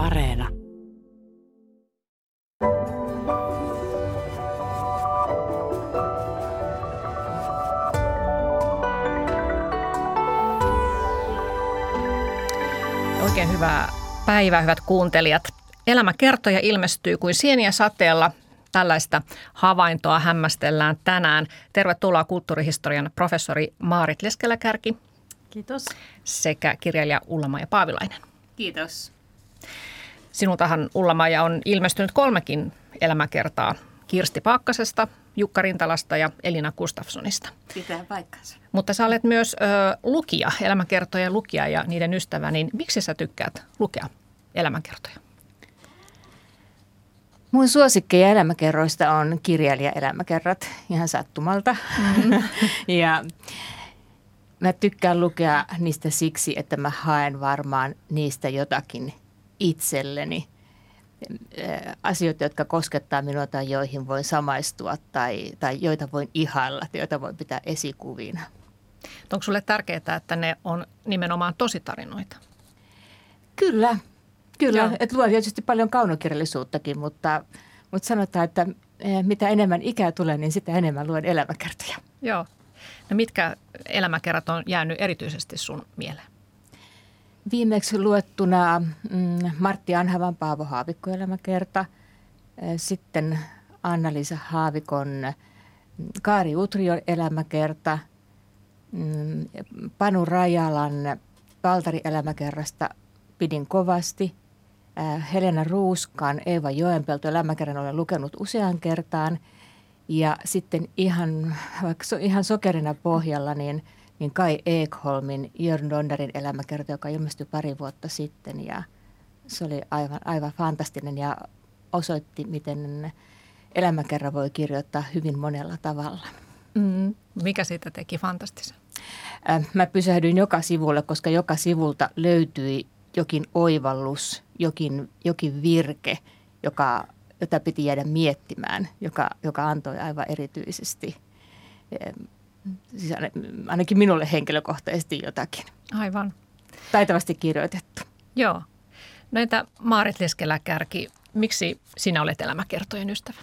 Areena. Oikein hyvää päivää, hyvät kuuntelijat. Elämäkertoja ilmestyy kuin sieniä sateella. Tällaista havaintoa hämmästellään tänään. Tervetuloa kulttuurihistorian professori Maarit Leskeläkärki. Kiitos. Sekä kirjailija Ulla-Maija Paavilainen. Kiitos. Sinultahan Ulla-Maija on ilmestynyt kolmekin elämäkertaa Kirsti Paakkasesta, Jukka Rintalasta ja Elina Gustafssonista. Pitää paikkansa. Mutta sä olet myös ö, lukija, elämäkertojen lukija ja niiden ystävä, niin miksi sä tykkäät lukea elämäkertoja? Mun suosikkeja elämäkerroista on kirjailija-elämäkerrat ihan sattumalta. Mm. ja mä tykkään lukea niistä siksi, että mä haen varmaan niistä jotakin itselleni. Asioita, jotka koskettaa minua tai joihin voin samaistua tai, tai joita voin ihailla tai joita voin pitää esikuvina. Onko sulle tärkeää, että ne on nimenomaan tositarinoita? Kyllä, kyllä. Et luen tietysti paljon kaunokirjallisuuttakin, mutta, mutta sanotaan, että mitä enemmän ikää tulee, niin sitä enemmän luen elämäkertoja. Joo. No mitkä elämäkerrat on jäänyt erityisesti sun mieleen? Viimeksi luettuna mm, Martti Anhavan Paavo Haavikko elämäkerta, sitten Anna-Liisa Haavikon mm, Kaari Utrion elämäkerta, mm, Panu Rajalan Valtari elämäkerrasta pidin kovasti. Helena Ruuskan Eeva Joenpelto elämäkerran olen lukenut usean kertaan – ja sitten ihan, vaikka ihan sokerina pohjalla, niin, niin Kai Ekholmin Jörn Donnerin elämäkerta, joka ilmestyi pari vuotta sitten. Ja se oli aivan, aivan fantastinen ja osoitti, miten elämäkerran voi kirjoittaa hyvin monella tavalla. Mm. Mikä siitä teki fantastisen? Mä pysähdyin joka sivulle, koska joka sivulta löytyi jokin oivallus, jokin, jokin virke, joka jota piti jäädä miettimään, joka, joka antoi aivan erityisesti, siis ainakin minulle henkilökohtaisesti jotakin. Aivan. Taitavasti kirjoitettu. Joo. No entä Maarit Leskelä-Kärki, miksi sinä olet elämäkertojen ystävä?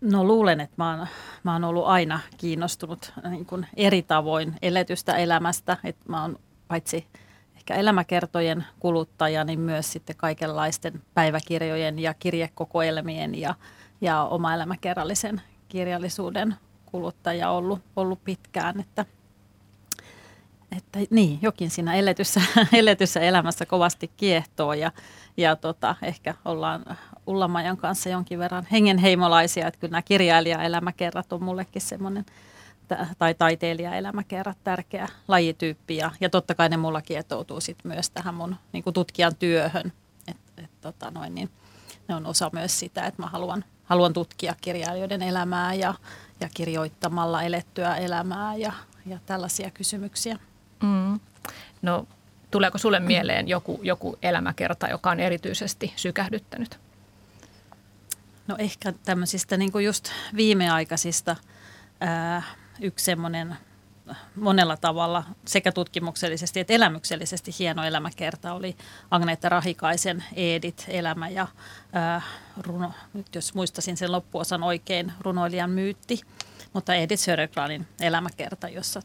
No luulen, että mä oon, mä oon ollut aina kiinnostunut niin kuin eri tavoin eletystä elämästä. Että mä oon paitsi – ehkä elämäkertojen kuluttaja, niin myös sitten kaikenlaisten päiväkirjojen ja kirjekokoelmien ja, ja oma elämäkerrallisen kirjallisuuden kuluttaja ollut, ollut pitkään, että, että niin, jokin siinä eletyssä, eletyssä elämässä kovasti kiehtoo ja, ja tota, ehkä ollaan Ullamajan kanssa jonkin verran hengenheimolaisia, että kyllä nämä kirjailija-elämäkerrat on mullekin semmoinen – tai taiteilijaelämäkerrat tärkeä lajityyppi ja, ja totta kai ne mulla kietoutuu sit myös tähän mun niin tutkijan työhön. Et, et, tota noin, niin ne on osa myös sitä, että mä haluan, haluan tutkia kirjailijoiden elämää ja, ja kirjoittamalla elettyä elämää ja, ja tällaisia kysymyksiä. Mm. No tuleeko sulle mieleen joku, joku elämäkerta, joka on erityisesti sykähdyttänyt? No ehkä tämmöisistä niin kuin just viimeaikaisista ää, yksi semmoinen monella tavalla sekä tutkimuksellisesti että elämyksellisesti hieno elämäkerta oli Agneetta Rahikaisen Eedit, elämä ja ää, runo, nyt jos muistasin sen loppuosan oikein, runoilijan myytti, mutta Edith Södergranin elämäkerta, jossa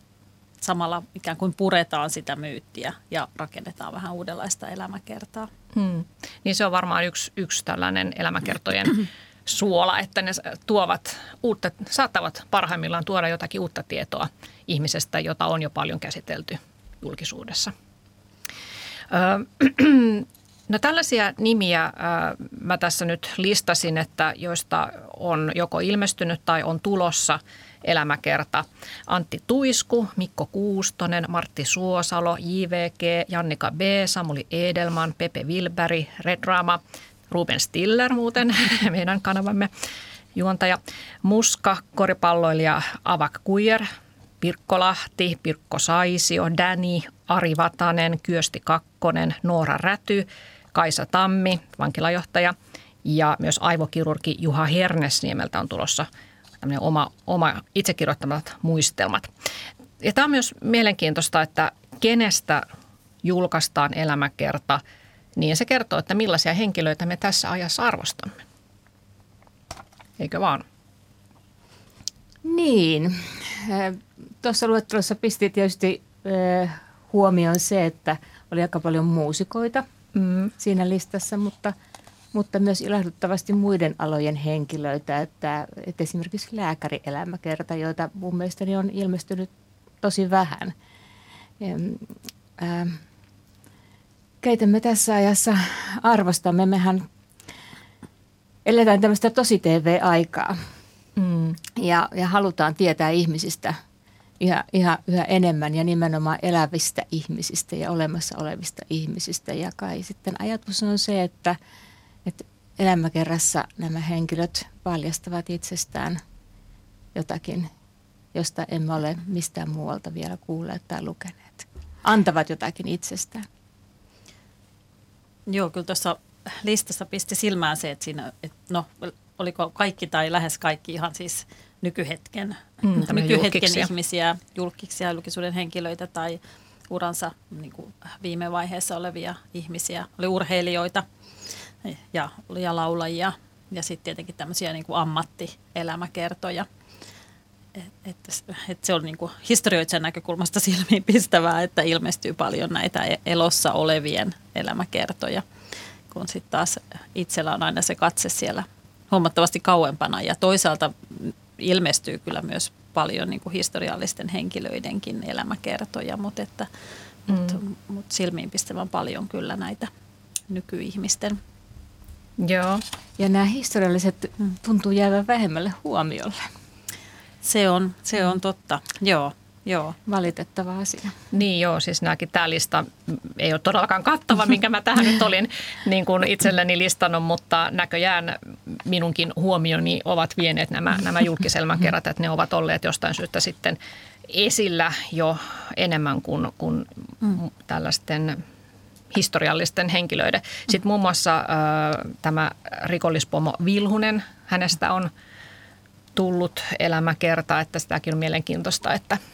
samalla ikään kuin puretaan sitä myyttiä ja rakennetaan vähän uudenlaista elämäkertaa. Hmm. Niin se on varmaan yksi, yksi tällainen elämäkertojen suola, että ne tuovat uutta, saattavat parhaimmillaan tuoda jotakin uutta tietoa ihmisestä, jota on jo paljon käsitelty julkisuudessa. No tällaisia nimiä mä tässä nyt listasin, että joista on joko ilmestynyt tai on tulossa elämäkerta. Antti Tuisku, Mikko Kuustonen, Martti Suosalo, JVG, Jannika B, Samuli Edelman, Pepe Vilberi, Redrama, Ruben Stiller muuten, meidän kanavamme juontaja. Muska, koripalloilija Avak Kuijer, Pirkko Lahti, Pirkko Saisio, Dani, Ari Vatanen, Kyösti Kakkonen, Noora Räty, Kaisa Tammi, vankilajohtaja ja myös aivokirurgi Juha Hernesniemeltä on tulossa oma, oma itse kirjoittamat muistelmat. Ja tämä on myös mielenkiintoista, että kenestä julkaistaan elämäkerta, niin se kertoo, että millaisia henkilöitä me tässä ajassa arvostamme. Eikö vaan? Niin. Tuossa luettelossa pisti tietysti huomioon se, että oli aika paljon muusikoita mm. siinä listassa, mutta, mutta myös ilahduttavasti muiden alojen henkilöitä, että, että esimerkiksi lääkärielämäkerta, joita mun mielestäni on ilmestynyt tosi vähän. Ja, keitä me tässä ajassa arvostamme? Mehän eletään tämmöistä tosi TV-aikaa mm. ja, ja halutaan tietää ihmisistä yhä, yhä, yhä enemmän ja nimenomaan elävistä ihmisistä ja olemassa olevista ihmisistä. Ja kai sitten ajatus on se, että, että elämäkerrassa nämä henkilöt paljastavat itsestään jotakin, josta emme ole mistään muualta vielä kuulleet tai lukeneet. Antavat jotakin itsestään. Joo, kyllä tuossa listassa pisti silmään se, että siinä, että no, oliko kaikki tai lähes kaikki ihan siis nykyhetken, mm, nykyhetken ihmisiä, julkisia julkisuuden henkilöitä tai uransa niin kuin viime vaiheessa olevia ihmisiä. Oli urheilijoita ja, ja laulajia ja sitten tietenkin tämmöisiä niin kuin ammattielämäkertoja. Että et se on niin kuin historioitsijan näkökulmasta silmiin pistävää, että ilmestyy paljon näitä e-, elossa olevien elämäkertoja, kun sitten taas itsellä on aina se katse siellä huomattavasti kauempana. Ja toisaalta ilmestyy kyllä myös paljon niin kuin historiallisten henkilöidenkin elämäkertoja, mutta, että, mm. mutta, mutta silmiinpistävän paljon kyllä näitä nykyihmisten. Joo. Ja nämä historialliset tuntuu jäävän vähemmälle huomiolle. Se on, se on totta, joo. Joo. Valitettava asia. Niin joo, siis nämäkin tämä lista ei ole todellakaan kattava, minkä mä tähän nyt olin niin kuin itselleni listannut, mutta näköjään minunkin huomioni ovat vieneet nämä, nämä julkiselmäkerrat, että ne ovat olleet jostain syystä sitten esillä jo enemmän kuin, kuin mm. tällaisten historiallisten henkilöiden. Sitten muun muassa äh, tämä rikollispomo Vilhunen, hänestä on tullut elämäkerta, että sitäkin on mielenkiintoista, että –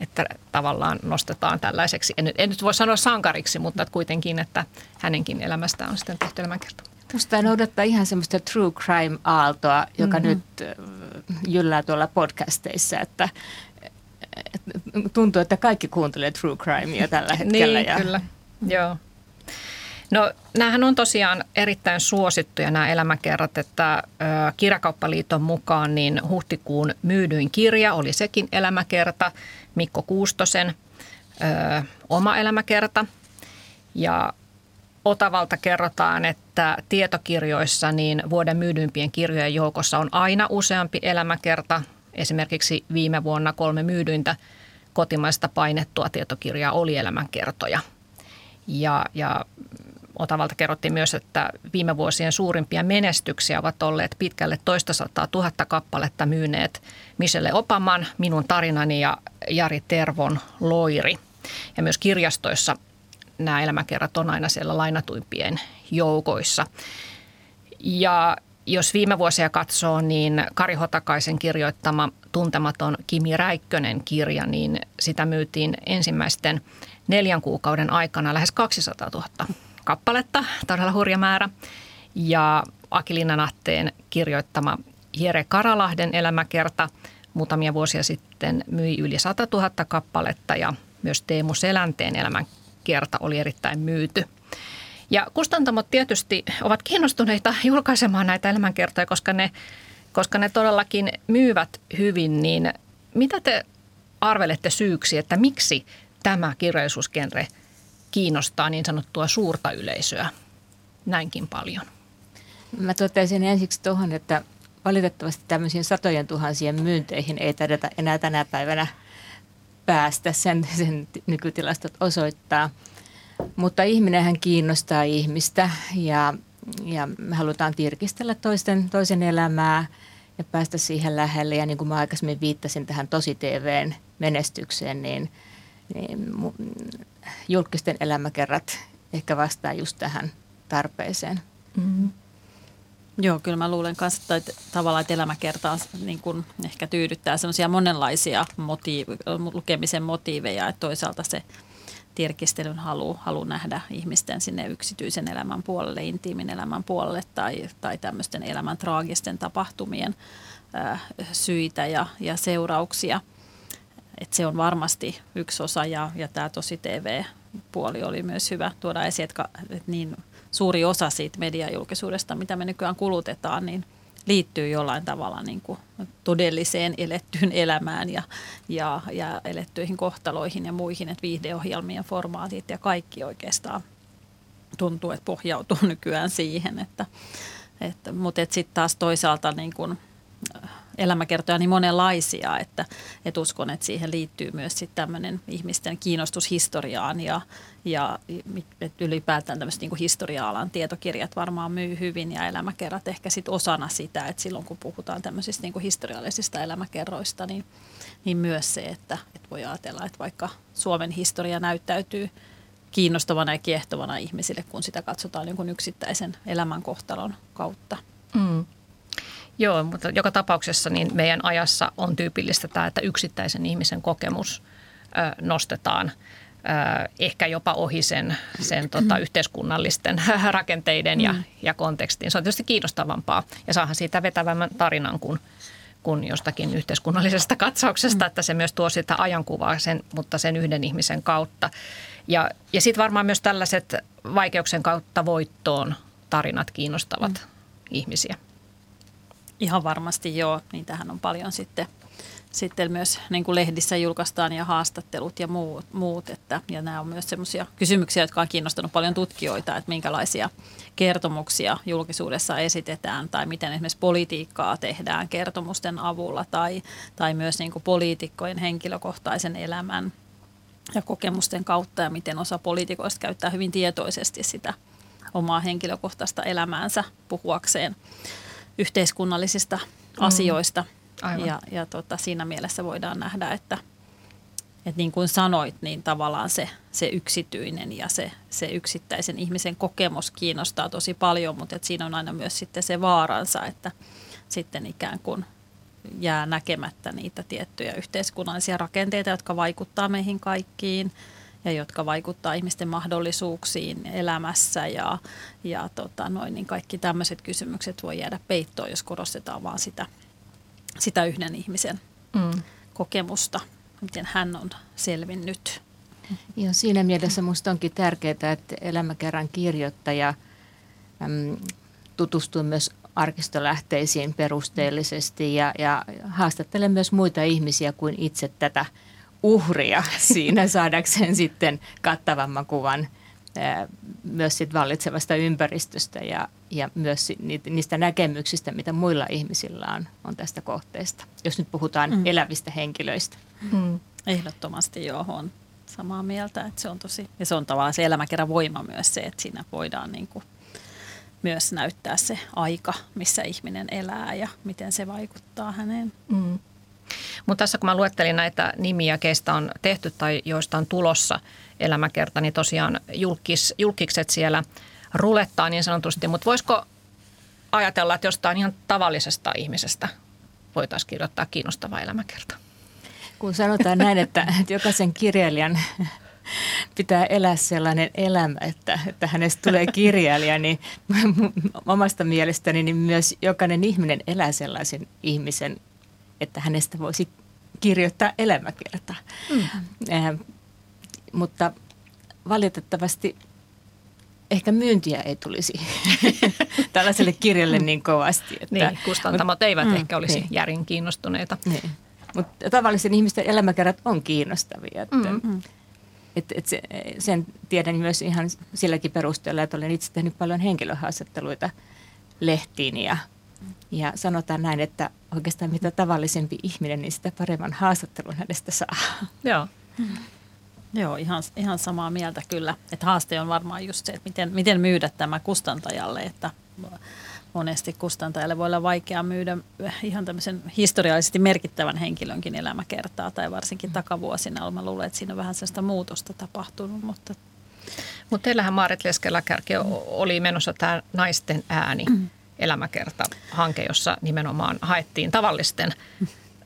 että tavallaan nostetaan tällaiseksi, en nyt, en nyt voi sanoa sankariksi, mutta kuitenkin, että hänenkin elämästään on sitten tehty elämänkerta. Musta noudattaa ihan semmoista true crime-aaltoa, joka mm-hmm. nyt jyllää tuolla podcasteissa, että, että tuntuu, että kaikki kuuntelee true crimea tällä hetkellä. niin, ja... kyllä. Joo. No näähän on tosiaan erittäin suosittuja nämä elämäkerrat, että Kirjakauppaliiton mukaan niin huhtikuun myydyin kirja oli sekin elämäkerta, Mikko Kuustosen oma elämäkerta. Ja Otavalta kerrotaan, että tietokirjoissa niin vuoden myydyimpien kirjojen joukossa on aina useampi elämäkerta. Esimerkiksi viime vuonna kolme myydyintä kotimaista painettua tietokirjaa oli elämänkertoja. Ja, ja Otavalta kerrottiin myös, että viime vuosien suurimpia menestyksiä ovat olleet pitkälle toista sataa tuhatta kappaletta myyneet Michelle Opaman, Minun tarinani ja Jari Tervon Loiri. Ja myös kirjastoissa nämä elämäkerrat on aina siellä lainatuimpien joukoissa. Ja jos viime vuosia katsoo, niin Kari Hotakaisen kirjoittama Tuntematon Kimi Räikkönen kirja, niin sitä myytiin ensimmäisten neljän kuukauden aikana lähes 200 000 kappaletta, todella hurja määrä. Ja Akilina Natteen kirjoittama Jere Karalahden elämäkerta muutamia vuosia sitten myi yli 100 000 kappaletta ja myös Teemu Selänteen elämänkerta oli erittäin myyty. Ja kustantamot tietysti ovat kiinnostuneita julkaisemaan näitä elämänkertoja, koska ne, koska ne todellakin myyvät hyvin, niin mitä te arvelette syyksi, että miksi tämä kirjallisuusgenre – kiinnostaa niin sanottua suurta yleisöä näinkin paljon? Mä totesin ensiksi tuohon, että valitettavasti tämmöisiin satojen tuhansien myynteihin ei tadeta enää tänä päivänä päästä, sen, sen nykytilastot osoittaa. Mutta ihminenhän kiinnostaa ihmistä ja, ja me halutaan tirkistellä toisten, toisen elämää ja päästä siihen lähelle. Ja niin kuin mä aikaisemmin viittasin tähän tosi TVn menestykseen, niin, niin julkisten elämäkerrat ehkä vastaa just tähän tarpeeseen. Mm-hmm. Joo, kyllä mä luulen kanssa, että tavallaan että elämäkertaa niin kuin ehkä tyydyttää sellaisia monenlaisia motiiv- lukemisen motiiveja, että toisaalta se tirkistelyn halu, halu nähdä ihmisten sinne yksityisen elämän puolelle, intiimin elämän puolelle tai, tai tämmöisten elämän traagisten tapahtumien syitä ja, ja seurauksia. Et se on varmasti yksi osa ja, ja tämä tosi TV-puoli oli myös hyvä tuoda esiin, että, että niin suuri osa siitä mediajulkisuudesta, mitä me nykyään kulutetaan, niin liittyy jollain tavalla niin kuin todelliseen elettyyn elämään ja, ja, ja elettyihin kohtaloihin ja muihin, että viihdeohjelmien formaatit ja kaikki oikeastaan tuntuu, että pohjautuu nykyään siihen, että, että, mutta että sitten taas toisaalta niin kuin elämäkertoja niin monenlaisia, että, että uskon, että siihen liittyy myös sitten tämmöinen ihmisten kiinnostus historiaan ja, ja että ylipäätään tämmöiset niin historia-alan tietokirjat varmaan myy hyvin ja elämäkerrat ehkä sitten osana sitä, että silloin kun puhutaan tämmöisistä niin historiallisista elämäkerroista, niin, niin myös se, että, että voi ajatella, että vaikka Suomen historia näyttäytyy kiinnostavana ja kiehtovana ihmisille, kun sitä katsotaan jonkun yksittäisen elämänkohtalon kautta. Mm. Joo, mutta joka tapauksessa niin meidän ajassa on tyypillistä tämä, että yksittäisen ihmisen kokemus ö, nostetaan ö, ehkä jopa ohi sen, sen tota, yhteiskunnallisten rakenteiden ja, mm. ja kontekstin. Se on tietysti kiinnostavampaa ja saahan siitä vetävämmän tarinan kuin, kuin jostakin yhteiskunnallisesta katsauksesta, mm. että se myös tuo sitä ajankuvaa, sen, mutta sen yhden ihmisen kautta. Ja, ja sitten varmaan myös tällaiset vaikeuksen kautta voittoon tarinat kiinnostavat mm. ihmisiä. Ihan varmasti joo. Niitähän on paljon sitten, sitten myös niin kuin lehdissä julkaistaan ja haastattelut ja muut. muut että, ja nämä on myös sellaisia kysymyksiä, jotka on kiinnostanut paljon tutkijoita, että minkälaisia kertomuksia julkisuudessa esitetään tai miten esimerkiksi politiikkaa tehdään kertomusten avulla tai, tai myös niin kuin poliitikkojen henkilökohtaisen elämän ja kokemusten kautta ja miten osa poliitikoista käyttää hyvin tietoisesti sitä omaa henkilökohtaista elämäänsä puhuakseen yhteiskunnallisista mm. asioista. Aivan. Ja, ja tota, siinä mielessä voidaan nähdä, että, että niin kuin sanoit, niin tavallaan se, se yksityinen ja se, se yksittäisen ihmisen kokemus kiinnostaa tosi paljon, mutta että siinä on aina myös sitten se vaaransa, että sitten ikään kuin jää näkemättä niitä tiettyjä yhteiskunnallisia rakenteita, jotka vaikuttaa meihin kaikkiin – ja jotka vaikuttaa ihmisten mahdollisuuksiin elämässä ja, ja tota noin, niin kaikki tämmöiset kysymykset voi jäädä peittoon, jos korostetaan vaan sitä, sitä yhden ihmisen mm. kokemusta, miten hän on selvinnyt. Ja siinä mielessä minusta onkin tärkeää, että elämäkerran kirjoittaja äm, tutustuu myös arkistolähteisiin perusteellisesti ja, ja haastattelee myös muita ihmisiä kuin itse tätä uhria siinä saadakseen sitten kattavamman kuvan myös sit vallitsevasta ympäristöstä ja, ja myös niistä näkemyksistä, mitä muilla ihmisillä on, on tästä kohteesta, jos nyt puhutaan mm. elävistä henkilöistä. Mm. Ehdottomasti joo, on samaa mieltä, että se on tosi, ja se on tavallaan se elämäkerran voima myös se, että siinä voidaan niin kuin myös näyttää se aika, missä ihminen elää ja miten se vaikuttaa häneen. Mm. Mutta tässä kun mä luettelin näitä nimiä, keistä on tehty tai joista on tulossa elämäkerta, niin tosiaan julkis, julkikset siellä rulettaa niin sanotusti. Mutta voisiko ajatella, että jostain ihan tavallisesta ihmisestä voitaisiin kirjoittaa kiinnostava elämäkerta? Kun sanotaan näin, että, että jokaisen kirjailijan pitää elää sellainen elämä, että, että hänestä tulee kirjailija, niin omasta mielestäni niin myös jokainen ihminen elää sellaisen ihmisen että hänestä voisi kirjoittaa elämäkerta. Mm. Eh, mutta valitettavasti ehkä myyntiä ei tulisi tällaiselle kirjalle niin kovasti. Että, niin, kustantamot mut, eivät mm, ehkä olisi niin. järin kiinnostuneita. Niin. Mutta tavallisen ihmisten elämäkerrat on kiinnostavia. Että, mm. mm. Et, et se, sen tiedän myös ihan silläkin perusteella, että olen itse tehnyt paljon henkilöhaastatteluita lehtiin ja ja sanotaan näin, että oikeastaan mitä tavallisempi ihminen, niin sitä paremman haastattelun hänestä saa. Joo. Hmm. Joo, ihan, ihan samaa mieltä kyllä. Että haaste on varmaan just se, että miten, miten myydä tämä kustantajalle, että monesti kustantajalle voi olla vaikea myydä ihan tämmöisen historiallisesti merkittävän henkilönkin elämäkertaa tai varsinkin takavuosina. Mä luulen, että siinä on vähän sellaista muutosta tapahtunut, mutta mutta teillähän Maarit Leskeläkärki oli menossa tämä naisten ääni. Mm elämäkerta-hanke, jossa nimenomaan haettiin tavallisten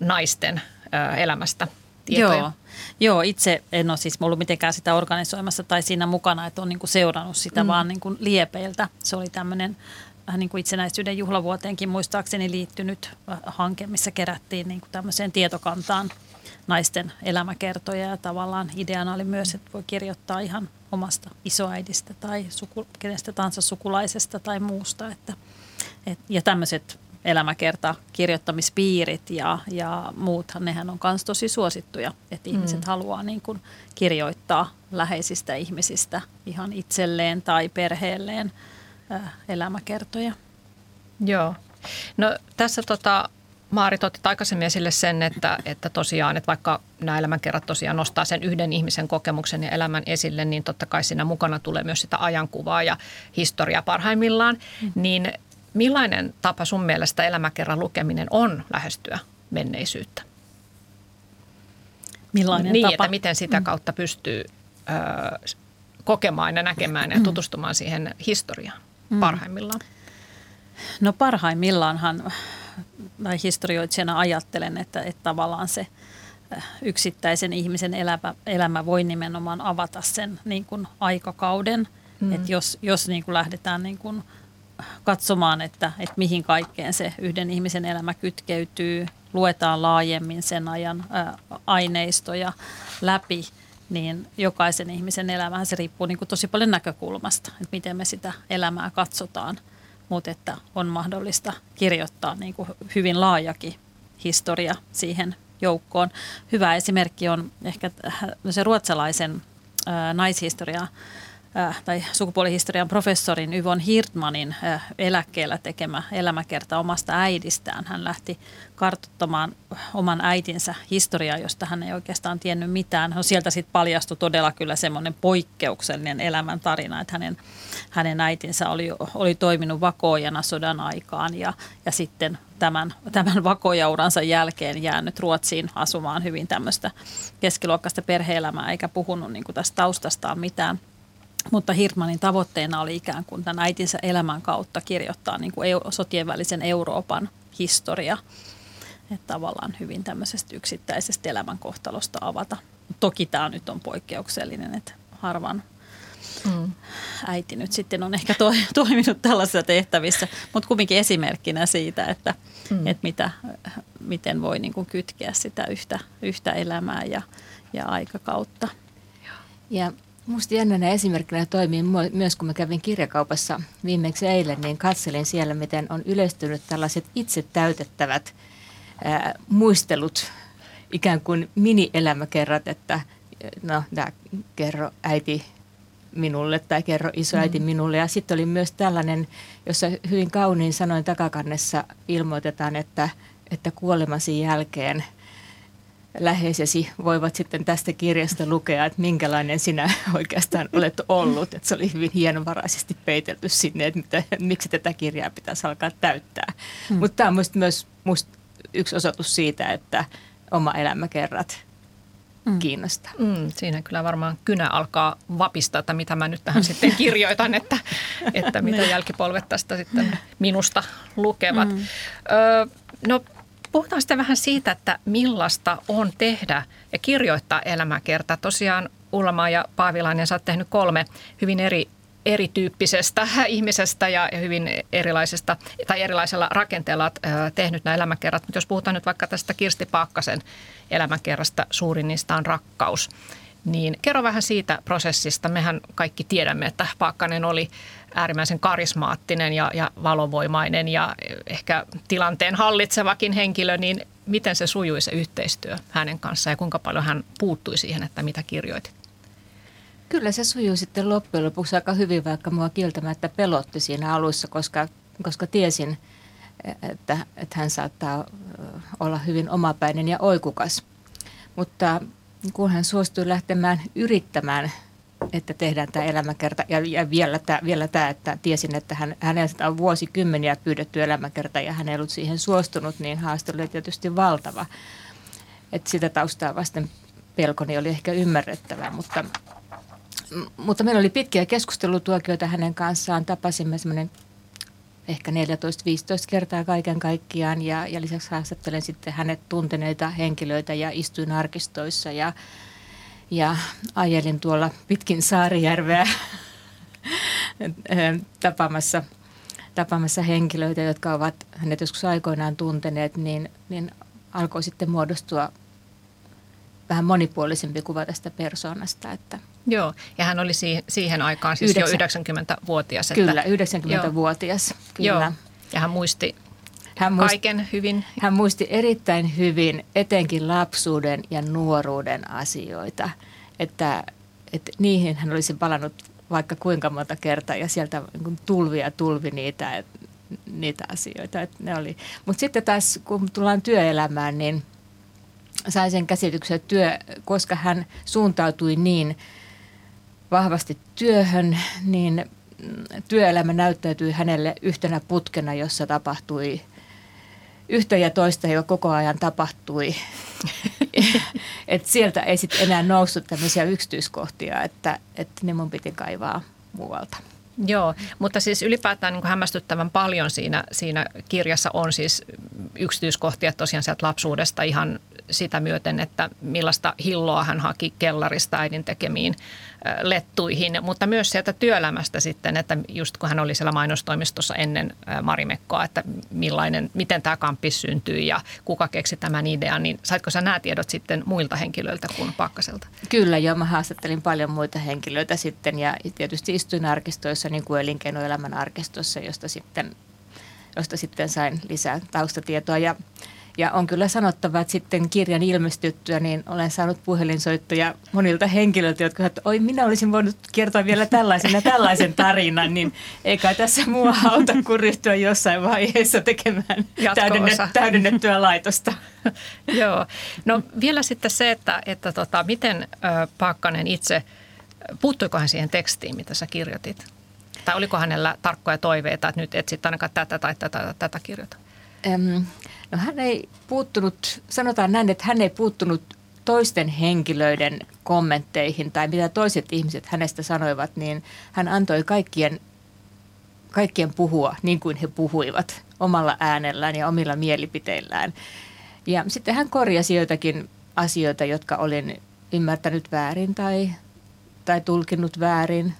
naisten elämästä tietoja? Joo, Joo, itse en ole siis ollut mitenkään sitä organisoimassa tai siinä mukana, että on niin kuin seurannut sitä mm. vaan niin kuin liepeiltä. Se oli tämmöinen vähän niin kuin itsenäisyyden juhlavuoteenkin muistaakseni liittynyt hanke, missä kerättiin niin kuin tämmöiseen tietokantaan naisten elämäkertoja ja tavallaan ideana oli myös, että voi kirjoittaa ihan omasta isoäidistä tai suku, kenestä tahansa sukulaisesta tai muusta. Että, et, ja tämmöiset elämäkerta kirjoittamispiirit ja, ja muuthan, nehän on myös tosi suosittuja, että ihmiset mm. haluaa niin kuin kirjoittaa läheisistä ihmisistä ihan itselleen tai perheelleen äh, elämäkertoja. Joo. No tässä tota, Maarit otti aikaisemmin esille sen, että, että tosiaan, että vaikka nämä elämänkerrat tosiaan nostaa sen yhden ihmisen kokemuksen ja elämän esille, niin totta kai siinä mukana tulee myös sitä ajankuvaa ja historiaa parhaimmillaan. Mm. Niin Millainen tapa sun mielestä elämäkerran lukeminen on lähestyä menneisyyttä? Millainen niin, tapa? että miten sitä mm. kautta pystyy ö, kokemaan ja näkemään ja tutustumaan siihen historiaan mm. parhaimmillaan? No parhaimmillaanhan, tai historioitsijana ajattelen, että, että tavallaan se yksittäisen ihmisen elämä, elämä voi nimenomaan avata sen niin kuin aikakauden. Mm. Että jos, jos niin kuin lähdetään niin kuin – katsomaan, että, että mihin kaikkeen se yhden ihmisen elämä kytkeytyy, luetaan laajemmin sen ajan ää, aineistoja läpi, niin jokaisen ihmisen elämähän se riippuu niin kuin tosi paljon näkökulmasta, että miten me sitä elämää katsotaan, mutta että on mahdollista kirjoittaa niin kuin hyvin laajakin historia siihen joukkoon. Hyvä esimerkki on ehkä se ruotsalaisen naishistoria äh, tai sukupuolihistorian professorin Yvon Hirtmanin äh, eläkkeellä tekemä elämäkerta omasta äidistään. Hän lähti kartoittamaan oman äitinsä historiaa, josta hän ei oikeastaan tiennyt mitään. No, sieltä sitten paljastui todella kyllä semmoinen poikkeuksellinen elämän tarina, että hänen, hänen äitinsä oli, oli toiminut vakoojana sodan aikaan ja, ja sitten tämän, tämän vakojauransa jälkeen jäänyt Ruotsiin asumaan hyvin tämmöistä keskiluokkaista perheelämää eikä puhunut niin tästä taustastaan mitään – mutta Hirtmanin tavoitteena oli ikään kuin tämän äitinsä elämän kautta kirjoittaa niin kuin sotien välisen Euroopan historia. Että tavallaan hyvin tämmöisestä yksittäisestä elämänkohtalosta avata. Toki tämä nyt on poikkeuksellinen, että harvan mm. äiti nyt sitten on ehkä to, toiminut tällaisissa tehtävissä, mutta kumminkin esimerkkinä siitä, että, mm. että mitä, miten voi niin kuin kytkeä sitä yhtä, yhtä elämää ja, ja aikakautta. Ja Minusta jännänä esimerkkinä toimii myös, kun mä kävin kirjakaupassa viimeksi eilen, niin katselin siellä, miten on yleistynyt tällaiset itse täytettävät ää, muistelut, ikään kuin mini-elämäkerrat, että no, tämä kerro äiti minulle tai kerro isoäiti mm. minulle. Ja sitten oli myös tällainen, jossa hyvin kauniin sanoin takakannessa ilmoitetaan, että, että kuolemasi jälkeen – läheisesi voivat sitten tästä kirjasta lukea, että minkälainen sinä oikeastaan olet ollut. Että se oli hyvin hienovaraisesti peitelty sinne, että mitä, miksi tätä kirjaa pitäisi alkaa täyttää. Hmm. Mutta tämä on myös musta yksi osoitus siitä, että oma elämäkerrat mm. kiinnostaa. Mm, siinä kyllä varmaan kynä alkaa vapista, että mitä mä nyt tähän sitten kirjoitan, että, että mitä niin. jälkipolvet tästä sitten minusta lukevat. Mm. Öö, no Puhutaan sitten vähän siitä, että millaista on tehdä ja kirjoittaa elämäkerta. Tosiaan Ullama ja Paavilainen, sä oot tehnyt kolme hyvin eri erityyppisestä ihmisestä ja hyvin erilaisesta tai erilaisella rakenteella olet tehnyt nämä elämäkerrat. Mutta jos puhutaan nyt vaikka tästä Kirsti Paakkasen elämäkerrasta, suurin niistä on rakkaus, niin kerro vähän siitä prosessista. Mehän kaikki tiedämme, että Paakkanen oli äärimmäisen karismaattinen ja, ja valovoimainen ja ehkä tilanteen hallitsevakin henkilö, niin miten se sujui se yhteistyö hänen kanssaan ja kuinka paljon hän puuttui siihen, että mitä kirjoitit? Kyllä se sujui sitten loppujen lopuksi aika hyvin, vaikka mua kieltämättä pelotti siinä alussa, koska, koska tiesin, että, että hän saattaa olla hyvin omapäinen ja oikukas. Mutta kun hän suostui lähtemään yrittämään että tehdään tämä elämäkerta. Ja, ja vielä, tämä, vielä tämä, että tiesin, että hän, häneltä on vuosikymmeniä pyydetty elämäkerta ja hän ei ollut siihen suostunut, niin haaste oli tietysti valtava. Että sitä taustaa vasten pelkoni oli ehkä ymmärrettävä, mutta, mutta meillä oli pitkiä keskustelutuokioita hänen kanssaan. Tapasimme semmoinen ehkä 14-15 kertaa kaiken kaikkiaan ja, ja lisäksi haastattelen sitten hänet tunteneita henkilöitä ja istuin arkistoissa ja, ja ajelin tuolla pitkin Saarijärveä tapaamassa, tapaamassa henkilöitä, jotka ovat hänet joskus aikoinaan tunteneet, niin, niin alkoi sitten muodostua vähän monipuolisempi kuva tästä persoonasta. Että Joo, ja hän oli siihen aikaan siis 9, jo 90-vuotias. Kyllä, 90-vuotias. Kyllä. Joo, ja hän muisti hän muisti, kaiken hyvin. Hän muisti erittäin hyvin etenkin lapsuuden ja nuoruuden asioita, että, että niihin hän olisi palannut vaikka kuinka monta kertaa ja sieltä niin tulvia tulvi niitä, niitä asioita. Että ne oli. Mutta sitten taas kun tullaan työelämään, niin sain sen käsityksen, että työ, koska hän suuntautui niin vahvasti työhön, niin työelämä näyttäytyi hänelle yhtenä putkena, jossa tapahtui yhtä ja toista, jo koko ajan tapahtui. et sieltä ei sitten enää noussut tämmöisiä yksityiskohtia, että, että ne mun piti kaivaa muualta. Joo, mutta siis ylipäätään niin hämmästyttävän paljon siinä, siinä kirjassa on siis yksityiskohtia tosiaan sieltä lapsuudesta ihan sitä myöten, että millaista hilloa hän haki kellarista äidin tekemiin lettuihin, mutta myös sieltä työelämästä sitten, että just kun hän oli siellä mainostoimistossa ennen Marimekkoa, että millainen, miten tämä kampis syntyi ja kuka keksi tämän idean, niin saitko sä nämä tiedot sitten muilta henkilöiltä kuin Pakkaselta? Kyllä joo, mä haastattelin paljon muita henkilöitä sitten ja tietysti istuin arkistoissa niin kuin elinkeinoelämän arkistossa, josta sitten, josta sitten sain lisää taustatietoa ja ja on kyllä sanottava, että sitten kirjan ilmestyttyä, niin olen saanut puhelinsoittoja monilta henkilöiltä, jotka että oi minä olisin voinut kertoa vielä tällaisen ja tällaisen tarinan, niin eikä tässä mua auta kuin ryhtyä jossain vaiheessa tekemään täydennettyä, täydennettyä laitosta. Joo. No vielä sitten se, että, että tota, miten äh, Pakkanen itse, puuttuiko hän siihen tekstiin, mitä sä kirjoitit? Tai oliko hänellä tarkkoja toiveita, että nyt etsit ainakaan tätä tai tätä, tätä kirjoita? Um, No hän ei puuttunut, sanotaan näin, että hän ei puuttunut toisten henkilöiden kommentteihin tai mitä toiset ihmiset hänestä sanoivat, niin hän antoi kaikkien, kaikkien puhua niin kuin he puhuivat omalla äänellään ja omilla mielipiteillään. Ja sitten hän korjasi joitakin asioita, jotka olin ymmärtänyt väärin tai, tai tulkinnut väärin,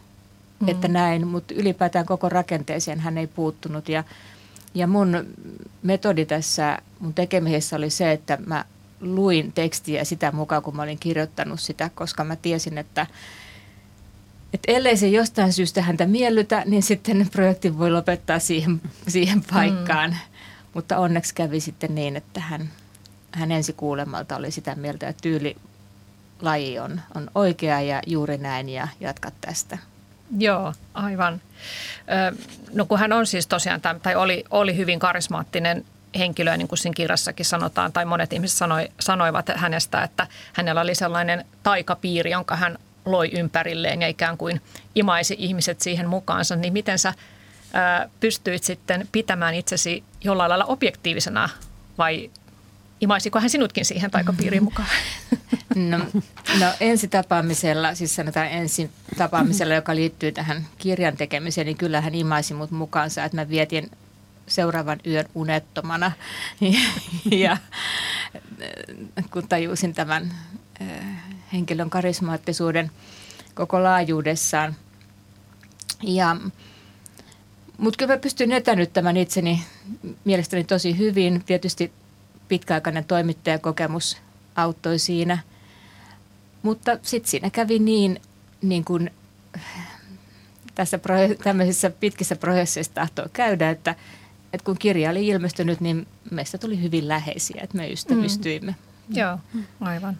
mm. että näin, mutta ylipäätään koko rakenteeseen hän ei puuttunut ja ja mun metodi tässä mun tekemisessä oli se, että mä luin tekstiä sitä mukaan, kun mä olin kirjoittanut sitä, koska mä tiesin, että, että ellei se jostain syystä häntä miellytä, niin sitten projekti voi lopettaa siihen, siihen paikkaan. Mm. Mutta onneksi kävi sitten niin, että hän, hän ensi kuulemalta oli sitä mieltä, että tyyli laji on, on oikea ja juuri näin ja jatkat tästä. Joo, aivan. No kun hän on siis tosiaan, tai oli, oli hyvin karismaattinen henkilö, niin kuin siinä kirjassakin sanotaan, tai monet ihmiset sanoi, sanoivat hänestä, että hänellä oli sellainen taikapiiri, jonka hän loi ympärilleen ja ikään kuin imaisi ihmiset siihen mukaansa, niin miten sä ää, pystyit sitten pitämään itsesi jollain lailla objektiivisena vai imaisiko hän sinutkin siihen taikapiiriin mukaan? No, no ensi tapaamisella, siis sanotaan ensi tapaamisella, joka liittyy tähän kirjan tekemiseen, niin kyllä hän imaisi mut mukaansa, että mä vietin seuraavan yön unettomana. ja kun tajusin tämän eh, henkilön karismaattisuuden koko laajuudessaan. Ja, mutta kyllä mä pystyn etänyttämään itseni mielestäni tosi hyvin. Tietysti pitkäaikainen toimittajakokemus auttoi siinä. Mutta sitten siinä kävi niin, niin kuin tässä tämmöisissä pitkissä prosesseissa tahtoo käydä, että, että kun kirja oli ilmestynyt, niin meistä tuli hyvin läheisiä, että me ystävystyimme. Mm. Joo, aivan.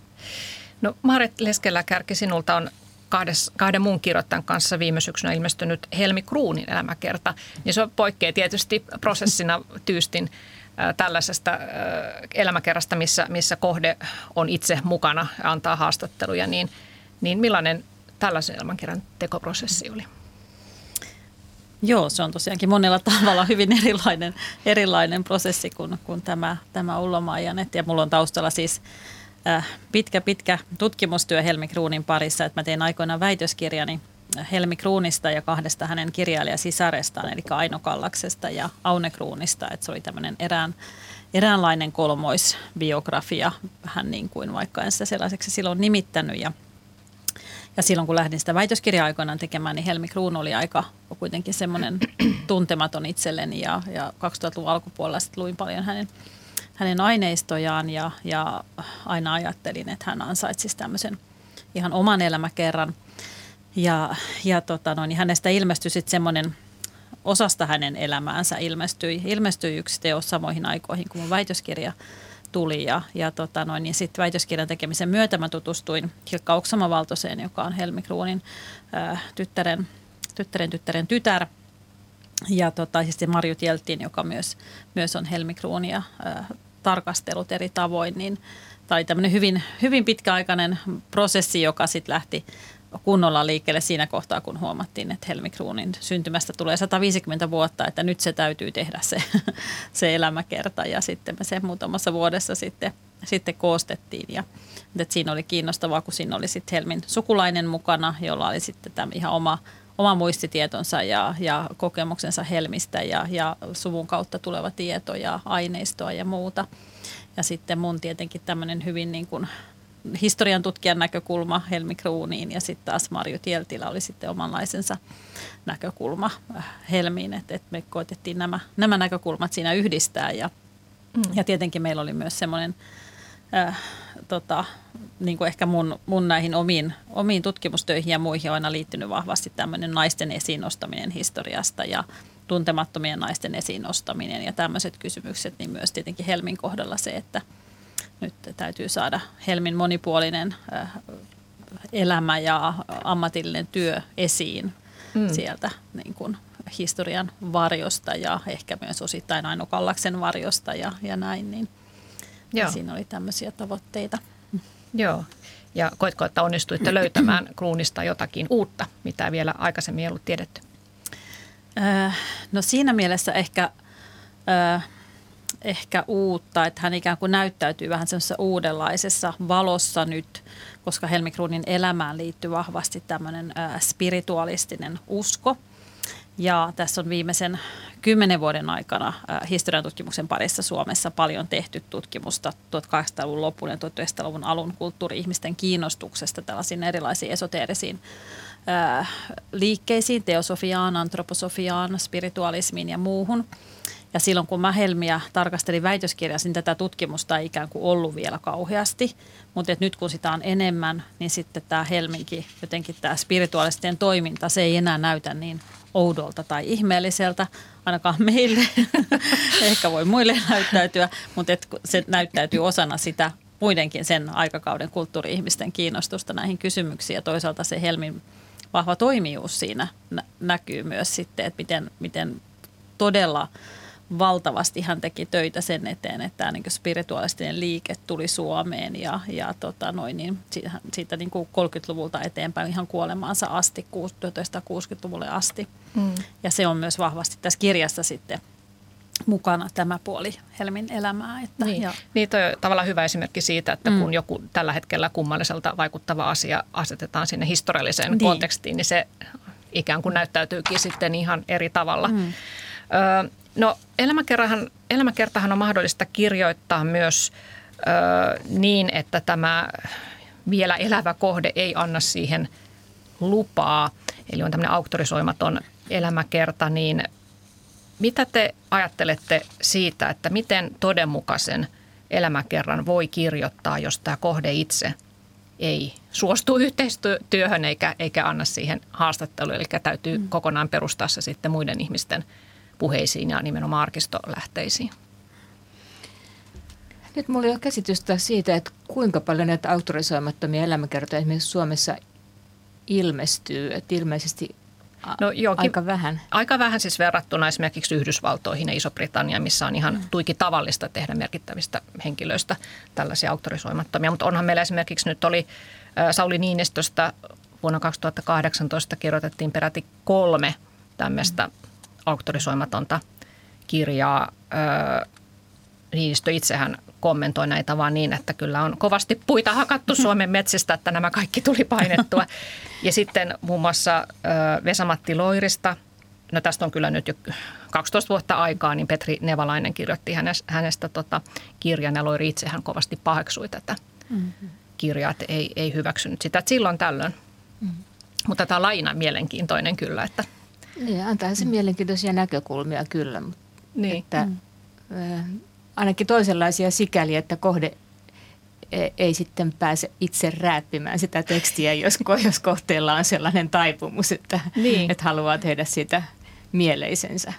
No Maaret Leskeläkärki, sinulta on kahdes, kahden muun kirjoittajan kanssa viime syksynä ilmestynyt Helmi Kruunin elämäkerta, niin se poikkeaa tietysti prosessina tyystin tällaisesta elämäkerrasta, missä, missä kohde on itse mukana ja antaa haastatteluja, niin, niin millainen tällaisen elämänkerran tekoprosessi oli? Joo, se on tosiaankin monella tavalla hyvin erilainen, erilainen prosessi kuin, kuin tämä, tämä Ullomaajanet. Ja mulla on taustalla siis äh, pitkä, pitkä tutkimustyö Helmi Kruunin parissa, että mä tein aikoinaan väitöskirjani Helmi Kruunista ja kahdesta hänen kirjailijasisarestaan, eli Aino Kallaksesta ja Aune Kruunista. Että se oli tämmöinen erään, eräänlainen kolmoisbiografia, vähän niin kuin vaikka en sitä sellaiseksi silloin nimittänyt. Ja, ja silloin kun lähdin sitä väitöskirjaa aikoinaan tekemään, niin Helmi Kruun oli aika kuitenkin semmoinen tuntematon itselleni ja, ja 2000-luvun alkupuolella sitten luin paljon hänen, hänen aineistojaan ja, ja aina ajattelin, että hän ansaitsisi tämmöisen ihan oman elämäkerran – ja, ja tota noin, niin hänestä ilmestyi sitten semmoinen, osasta hänen elämäänsä ilmestyi, ilmestyi yksi teos samoihin aikoihin, kun mun väitöskirja tuli. Ja, ja tota noin, niin sitten väitöskirjan tekemisen myötä mä tutustuin Hilkka Oksama-Valtoseen, joka on Helmi Kruunin äh, tyttären, tyttären tyttären tytär. Ja tota, siis Marju Tieltiin, joka myös, myös on Helmi Kruunia äh, tarkastellut eri tavoin, niin tämä tämmöinen hyvin, hyvin pitkäaikainen prosessi, joka sitten lähti kunnolla liikkeelle siinä kohtaa, kun huomattiin, että Helmi Kruunin syntymästä tulee 150 vuotta, että nyt se täytyy tehdä se, se elämäkerta ja sitten me se muutamassa vuodessa sitten, sitten koostettiin ja että siinä oli kiinnostavaa, kun siinä oli sitten Helmin sukulainen mukana, jolla oli sitten tämä ihan oma, oma muistitietonsa ja, ja kokemuksensa Helmistä ja, ja suvun kautta tuleva tieto ja aineistoa ja muuta. Ja sitten mun tietenkin tämmöinen hyvin niin kuin historian tutkijan näkökulma Helmi Kruuniin ja sitten taas Marju Tieltilä oli sitten omanlaisensa näkökulma äh, Helmiin, että et me koitettiin nämä, nämä näkökulmat siinä yhdistää ja, mm. ja tietenkin meillä oli myös semmoinen äh, tota, niin kuin ehkä mun, mun näihin omiin, omiin tutkimustöihin ja muihin on aina liittynyt vahvasti tämmöinen naisten esiin nostaminen historiasta ja tuntemattomien naisten esiin nostaminen ja tämmöiset kysymykset, niin myös tietenkin Helmin kohdalla se, että – nyt täytyy saada Helmin monipuolinen äh, elämä ja ammatillinen työ esiin mm. sieltä niin kuin historian varjosta ja ehkä myös osittain Aino Kallaksen varjosta ja, ja näin, niin Joo. siinä oli tämmöisiä tavoitteita. Joo, ja koitko, että onnistuitte löytämään Kruunista jotakin uutta, mitä vielä aikaisemmin ei ollut tiedetty? Äh, no siinä mielessä ehkä äh, ehkä uutta, että hän ikään kuin näyttäytyy vähän semmoisessa uudenlaisessa valossa nyt, koska Helmi Kruunin elämään liittyy vahvasti tämmöinen spiritualistinen usko. Ja tässä on viimeisen kymmenen vuoden aikana historian tutkimuksen parissa Suomessa paljon tehty tutkimusta 1800-luvun lopun ja 1900-luvun alun kulttuuri-ihmisten kiinnostuksesta tällaisiin erilaisiin esoteerisiin liikkeisiin, teosofiaan, antroposofiaan, spiritualismiin ja muuhun – ja silloin kun mä Helmiä tarkastelin väitöskirjassa, niin tätä tutkimusta ei ikään kuin ollut vielä kauheasti. Mutta nyt kun sitä on enemmän, niin sitten tämä Helminkin, jotenkin tämä spirituaalisten toiminta, se ei enää näytä niin oudolta tai ihmeelliseltä, ainakaan meille. Ehkä voi muille näyttäytyä, mutta et se näyttäytyy osana sitä muidenkin sen aikakauden kulttuuri-ihmisten kiinnostusta näihin kysymyksiin. Ja toisaalta se Helmin vahva toimijuus siinä näkyy myös sitten, että miten, miten todella – valtavasti hän teki töitä sen eteen, että tämä niin spirituaalistinen liike tuli Suomeen ja, ja tota noin, niin siitä, siitä niin kuin 30-luvulta eteenpäin ihan kuolemaansa asti, 1960-luvulle asti. Mm. Ja se on myös vahvasti tässä kirjassa sitten mukana tämä puoli Helmin elämää. Että, niin. Ja. niin toi on tavallaan hyvä esimerkki siitä, että mm. kun joku tällä hetkellä kummalliselta vaikuttava asia asetetaan sinne historialliseen niin. kontekstiin, niin se ikään kuin näyttäytyykin sitten ihan eri tavalla. Mm. Ö, No elämäkertahan, elämäkertahan on mahdollista kirjoittaa myös ö, niin, että tämä vielä elävä kohde ei anna siihen lupaa. Eli on tämmöinen auktorisoimaton elämäkerta, niin mitä te ajattelette siitä, että miten todenmukaisen elämäkerran voi kirjoittaa, jos tämä kohde itse ei suostu yhteistyöhön eikä, eikä anna siihen haastattelua, eli täytyy mm. kokonaan perustaa se sitten muiden ihmisten – puheisiin ja nimenomaan arkistolähteisiin. Nyt mulla ei ole käsitystä siitä, että kuinka paljon näitä autorisoimattomia elämäkertoja esimerkiksi Suomessa ilmestyy. Että ilmeisesti No jokin, aika vähän. Aika vähän siis verrattuna esimerkiksi Yhdysvaltoihin ja Iso-Britanniaan, missä on ihan mm. tuiki tavallista tehdä merkittävistä henkilöistä tällaisia auktorisoimattomia. Mutta onhan meillä esimerkiksi nyt oli Sauli Niinistöstä vuonna 2018 kirjoitettiin peräti kolme tämmöistä mm auktorisoimatonta kirjaa. Niinistö itsehän kommentoi näitä vaan niin, että kyllä on kovasti puita hakattu Suomen metsistä, että nämä kaikki tuli painettua. Ja sitten muun muassa Vesamatti Loirista, no tästä on kyllä nyt jo 12 vuotta aikaa, niin Petri Nevalainen kirjoitti hänestä, hänestä tota kirjan ja Loiri itse hän kovasti paheksui tätä mm-hmm. kirjaa, että ei, ei hyväksynyt sitä. Että silloin tällöin. Mm-hmm. Mutta tämä on laina mielenkiintoinen kyllä. Että. Niin, antaa se mm. mielenkiintoisia näkökulmia kyllä. Mutta niin. Että, mm. ainakin toisenlaisia sikäli, että kohde E, ei sitten pääse itse rääppimään sitä tekstiä, jos, jos kohteella on sellainen taipumus, että, niin. että haluaa tehdä sitä mieleisensä.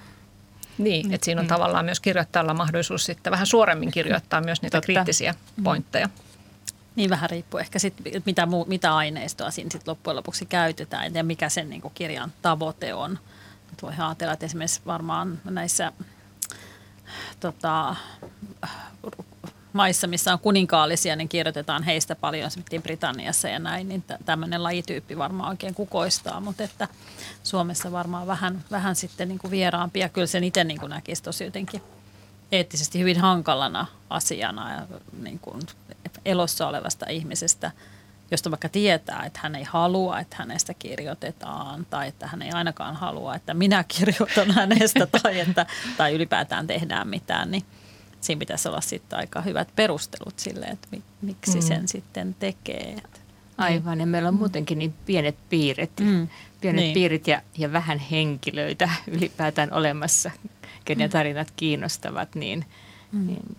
Niin, että siinä on mm. tavallaan myös kirjoittajalla mahdollisuus sitten vähän suoremmin kirjoittaa myös niitä Totta. kriittisiä mm. Niin vähän riippuu ehkä sit, mitä, muu, mitä aineistoa siinä sit loppujen lopuksi käytetään. Ja mikä sen niin kirjan tavoite on. Et voi ajatella, että esimerkiksi varmaan näissä tota, maissa, missä on kuninkaallisia, niin kirjoitetaan heistä paljon, esimerkiksi Britanniassa ja näin, niin tämmöinen lajityyppi varmaan oikein kukoistaa, mutta että Suomessa varmaan vähän, vähän sitten niin kuin vieraampi. Ja kyllä sen itse niin kuin näkisi tosi jotenkin eettisesti hyvin hankalana asiana ja niin kuin elossa olevasta ihmisestä, josta vaikka tietää, että hän ei halua, että hänestä kirjoitetaan tai että hän ei ainakaan halua, että minä kirjoitan hänestä tai, että, tai ylipäätään tehdään mitään, niin – siinä pitäisi olla sitten aika hyvät perustelut sille, että miksi mm. sen sitten tekee. Aivan, ja meillä on mm. muutenkin niin pienet piirit, mm. pienet niin. piirit ja, ja vähän henkilöitä ylipäätään olemassa, kenen mm. tarinat kiinnostavat, niin, mm. niin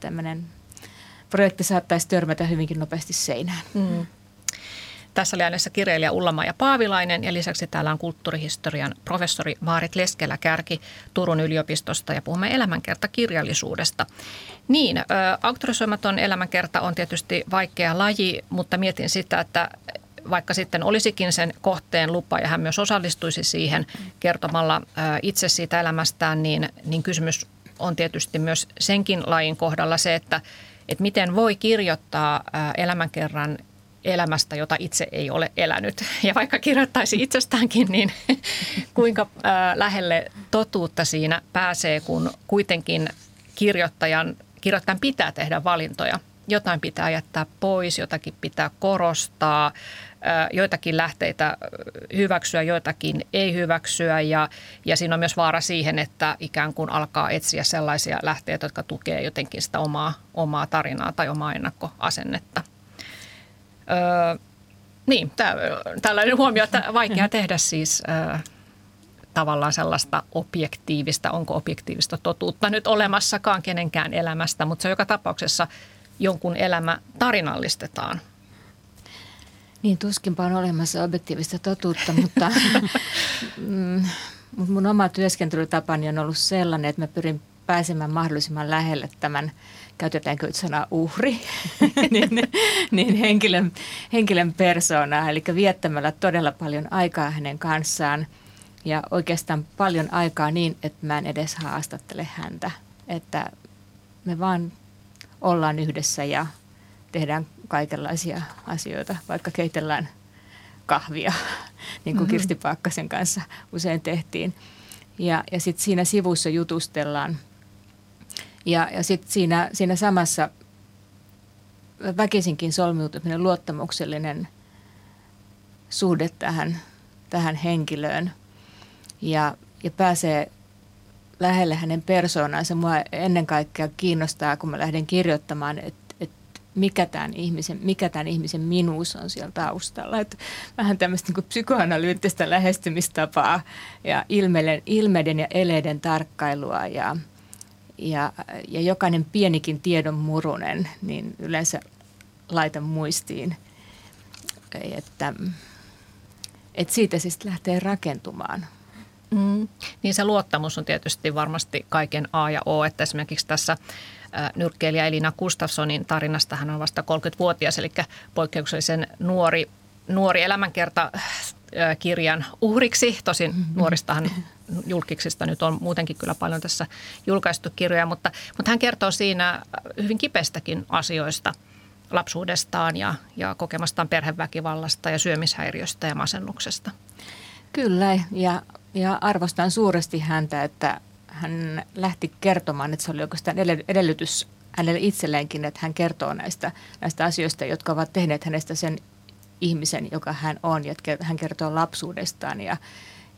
tämmöinen projekti saattaisi törmätä hyvinkin nopeasti seinään. Mm. Tässä oli äänessä kirjailija ulla ja Paavilainen ja lisäksi täällä on kulttuurihistorian professori Maarit Leskelä-Kärki Turun yliopistosta ja puhumme elämänkertakirjallisuudesta. Niin, auktorisoimaton elämänkerta on tietysti vaikea laji, mutta mietin sitä, että vaikka sitten olisikin sen kohteen lupa ja hän myös osallistuisi siihen kertomalla itse siitä elämästään, niin, niin kysymys on tietysti myös senkin lajin kohdalla se, että, että miten voi kirjoittaa elämänkerran elämästä, jota itse ei ole elänyt. Ja vaikka kirjoittaisi itsestäänkin, niin kuinka lähelle totuutta siinä pääsee, kun kuitenkin kirjoittajan, kirjoittajan pitää tehdä valintoja. Jotain pitää jättää pois, jotakin pitää korostaa, joitakin lähteitä hyväksyä, joitakin ei hyväksyä ja, ja siinä on myös vaara siihen, että ikään kuin alkaa etsiä sellaisia lähteitä, jotka tukevat jotenkin sitä omaa, omaa tarinaa tai omaa ennakkoasennetta. Öö, niin, tää, tällainen huomio, että vaikea tehdä siis öö, tavallaan sellaista objektiivista, onko objektiivista totuutta nyt olemassakaan kenenkään elämästä, mutta se joka tapauksessa jonkun elämä tarinallistetaan. Niin, tuskinpa on olemassa objektiivista totuutta, mutta mm, mun oma työskentelytapani on ollut sellainen, että mä pyrin pääsemään mahdollisimman lähelle tämän – käytetäänkö sanaa uhri, niin, niin henkilön, henkilön persoonaa, eli viettämällä todella paljon aikaa hänen kanssaan ja oikeastaan paljon aikaa niin, että mä en edes haastattele häntä, että me vaan ollaan yhdessä ja tehdään kaikenlaisia asioita, vaikka keitellään kahvia, niin kuin mm-hmm. Kirsti Paakkasen kanssa usein tehtiin. Ja, ja sitten siinä sivussa jutustellaan – ja, ja sitten siinä, siinä samassa väkisinkin solmiutuminen luottamuksellinen suhde tähän, tähän henkilöön ja, ja pääsee lähelle hänen persoonansa. Mua ennen kaikkea kiinnostaa, kun mä lähden kirjoittamaan, että et mikä tämän ihmisen, mikä tämän ihmisen minuus on siellä taustalla. Et vähän tämmöistä niin psykoanalyyttistä lähestymistapaa ja ilmeiden, ilmeiden ja eleiden tarkkailua ja – ja, ja jokainen pienikin tiedon murunen, niin yleensä laitan muistiin, että, että siitä siis lähtee rakentumaan. Mm. Niin se luottamus on tietysti varmasti kaiken A ja O, että esimerkiksi tässä nyrkkeilijä Elina Gustafssonin tarinasta hän on vasta 30-vuotias, eli poikkeuksellisen nuori, nuori elämänkerta kirjan uhriksi. Tosin nuoristahan julkiksista nyt on muutenkin kyllä paljon tässä julkaistu kirjoja, mutta, mutta hän kertoo siinä hyvin kipestäkin asioista lapsuudestaan ja, ja kokemastaan perheväkivallasta ja syömishäiriöstä ja masennuksesta. Kyllä, ja, ja arvostan suuresti häntä, että hän lähti kertomaan, että se oli oikeastaan edellytys hänelle itselleenkin, että hän kertoo näistä, näistä asioista, jotka ovat tehneet hänestä sen ihmisen, joka hän on. Ja hän kertoo lapsuudestaan ja,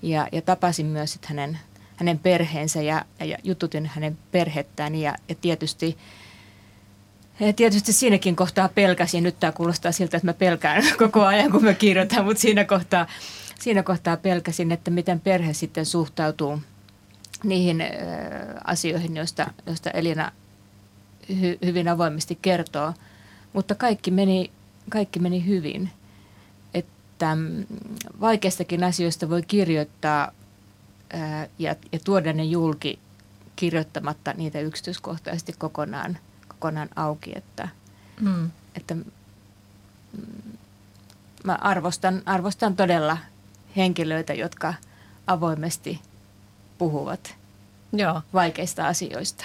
ja, ja tapasin myös sit hänen, hänen perheensä ja, ja jututin hänen perhettään ja, ja tietysti ja tietysti siinäkin kohtaa pelkäsin, nyt tämä kuulostaa siltä, että mä pelkään koko ajan, kun mä kirjoitan, mutta siinä kohtaa, siinä kohtaa pelkäsin, että miten perhe sitten suhtautuu niihin asioihin, joista, joista Elina hy, hyvin avoimesti kertoo. Mutta kaikki meni, kaikki meni hyvin. Että mm, vaikeistakin asioista voi kirjoittaa ja, ja tuoda ne julki kirjoittamatta niitä yksityiskohtaisesti kokonaan, kokonaan auki. Että, mm. että mm, mä arvostan, arvostan todella henkilöitä, jotka avoimesti puhuvat Joo. vaikeista asioista.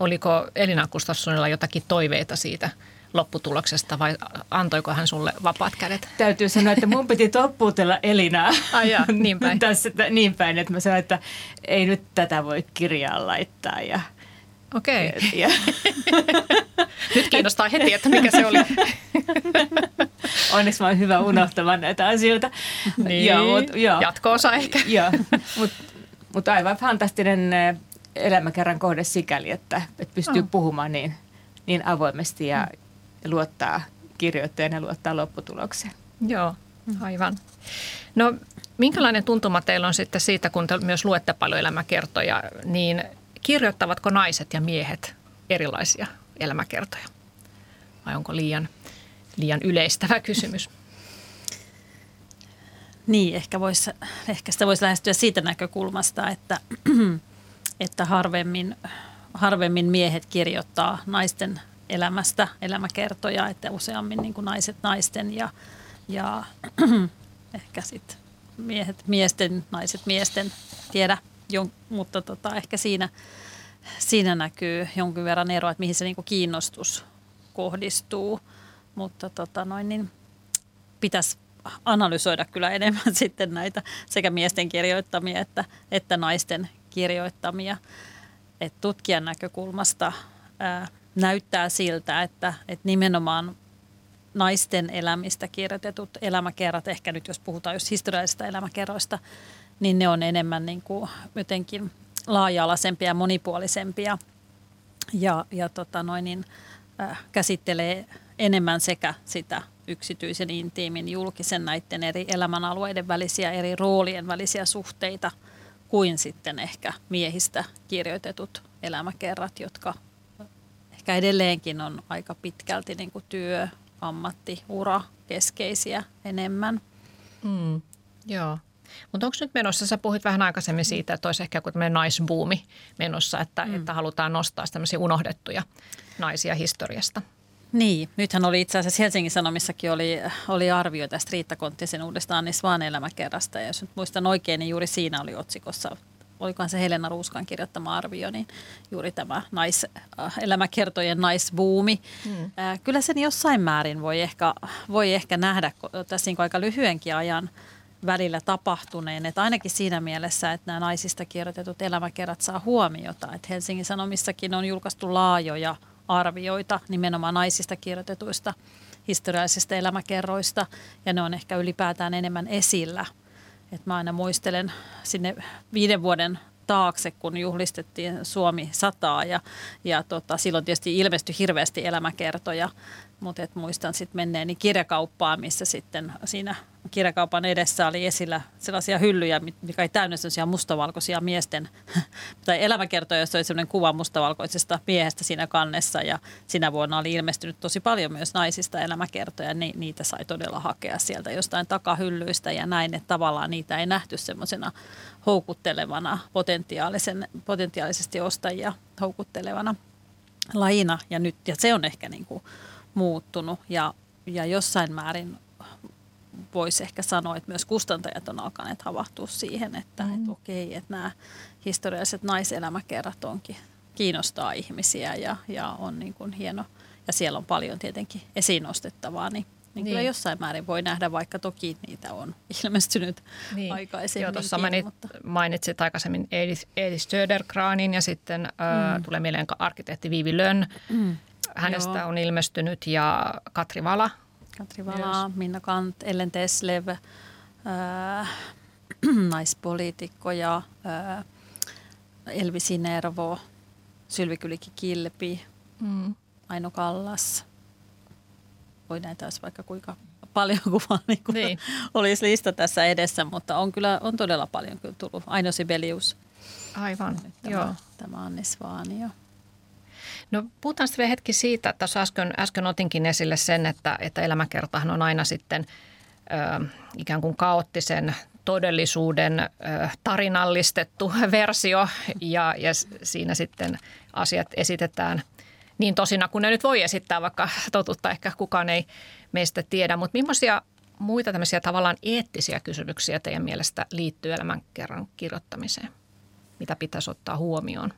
Oliko Elina Gustafssonilla jotakin toiveita siitä lopputuloksesta vai antoiko hän sulle vapaat kädet? Täytyy sanoa, että mun piti toppuutella Elinaa. Ai ja, niin päin. Tässä, niin päin, että mä sanoin, että ei nyt tätä voi kirjaan laittaa. Ja, Okei. Okay. Ja, ja. Nyt kiinnostaa heti, että mikä se oli. Onneksi mä oon hyvä unohtamaan näitä asioita. Niin, ja, mut, joo. jatko-osa ehkä. Joo, mutta mut aivan fantastinen elämäkerran kohde sikäli, että, että pystyy oh. puhumaan niin, niin avoimesti ja mm. luottaa kirjoittajan ja luottaa lopputulokseen. Joo, aivan. No minkälainen tuntuma teillä on sitten siitä, kun te myös luette paljon elämäkertoja, niin kirjoittavatko naiset ja miehet erilaisia elämäkertoja? Vai onko liian, liian yleistävä kysymys? Niin, ehkä, vois, ehkä sitä voisi lähestyä siitä näkökulmasta, että että harvemmin, harvemmin miehet kirjoittaa naisten elämästä elämäkertoja, että useammin niin kuin naiset naisten ja, ja ehkä sitten miehet miesten, naiset miesten, tiedä, jon, mutta tota, ehkä siinä, siinä näkyy jonkin verran eroa, että mihin se niin kuin kiinnostus kohdistuu, mutta tota noin, niin pitäisi analysoida kyllä enemmän sitten näitä sekä miesten kirjoittamia että, että naisten kirjoittamia. Et tutkijan näkökulmasta ää, näyttää siltä, että, että nimenomaan naisten elämistä kirjoitetut elämäkerrat, ehkä nyt jos puhutaan just historiallisista elämäkerroista, niin ne on enemmän niin kuin jotenkin laaja-alaisempia ja monipuolisempia ja, ja tota noin, niin, äh, käsittelee enemmän sekä sitä yksityisen, intiimin, julkisen näiden eri elämänalueiden välisiä, eri roolien välisiä suhteita – kuin sitten ehkä miehistä kirjoitetut elämäkerrat, jotka ehkä edelleenkin on aika pitkälti niin kuin työ, ammatti, ura keskeisiä enemmän. Mm, joo. Mutta onko nyt menossa, sä puhuit vähän aikaisemmin siitä, että olisi ehkä joku tämmöinen naisbuumi menossa, että, mm. että halutaan nostaa tämmöisiä unohdettuja naisia historiasta. Niin, nythän oli itse asiassa Helsingin Sanomissakin oli, oli arvio tästä Riitta Konttisen uudesta Anni Svaan elämäkerrasta. Ja jos nyt muistan oikein, niin juuri siinä oli otsikossa, olikohan se Helena Ruuskan kirjoittama arvio, niin juuri tämä nais, äh, elämäkertojen naisbuumi. Hmm. Äh, kyllä sen jossain määrin voi ehkä, voi ehkä nähdä tässä niin aika lyhyenkin ajan välillä tapahtuneen. Että ainakin siinä mielessä, että nämä naisista kirjoitetut elämäkerrat saa huomiota. Että Helsingin Sanomissakin on julkaistu laajoja – arvioita nimenomaan naisista kirjoitetuista historiallisista elämäkerroista ja ne on ehkä ylipäätään enemmän esillä. Et mä aina muistelen sinne viiden vuoden taakse, kun juhlistettiin Suomi sataa ja, ja tota, silloin tietysti ilmestyi hirveästi elämäkertoja, mutta et muistan sitten menneeni kirjakauppaan, missä sitten siinä kirjakaupan edessä oli esillä sellaisia hyllyjä, mikä ei täynnä sellaisia mustavalkoisia miesten, tai elämäkertoja, jossa oli sellainen kuva mustavalkoisesta miehestä siinä kannessa. Ja sinä vuonna oli ilmestynyt tosi paljon myös naisista elämäkertoja, niin niitä sai todella hakea sieltä jostain takahyllyistä ja näin, että tavallaan niitä ei nähty semmoisena houkuttelevana, potentiaalisen, potentiaalisesti ostajia houkuttelevana lajina. Ja nyt, ja se on ehkä niin kuin muuttunut ja, ja jossain määrin voisi ehkä sanoa, että myös kustantajat on alkaneet havahtua siihen, että, mm. että okei, että nämä historialliset naiselämäkerrat onkin kiinnostaa ihmisiä ja, ja on niin kuin hieno. Ja siellä on paljon tietenkin esiin nostettavaa, niin, niin, niin. kyllä jossain määrin voi nähdä, vaikka toki niitä on ilmestynyt niin. aikaisemmin. Joo, tuossa mainit, mutta... mainitsit aikaisemmin Edith, Edith Södergranin ja sitten mm. äh, tulee mieleen arkkitehti Viivi Lönn. Mm. Hänestä Joo. on ilmestynyt ja Katri Vala Katri Vala, Minna Kant, Ellen Teslev, ää, naispoliitikkoja, ää, Elvi Sinervo, Sylvi Kylikki Kilpi, mm. Aino Kallas. Voi näitä olisi vaikka kuinka paljon kuin vaan niin kuin niin. olisi lista tässä edessä, mutta on kyllä on todella paljon kyllä tullut. Aino Sibelius. Aivan, tämä, joo. Tämä Anni Svaanio. No puhutaan sitten vielä hetki siitä, että tuossa äsken, äsken otinkin esille sen, että, että elämäkertahan on aina sitten ö, ikään kuin kaoottisen todellisuuden ö, tarinallistettu versio ja, ja siinä sitten asiat esitetään niin tosina kuin ne nyt voi esittää, vaikka totuutta ehkä kukaan ei meistä tiedä. Mutta millaisia muita tämmöisiä tavallaan eettisiä kysymyksiä teidän mielestä liittyy elämänkerran kirjoittamiseen? Mitä pitäisi ottaa huomioon?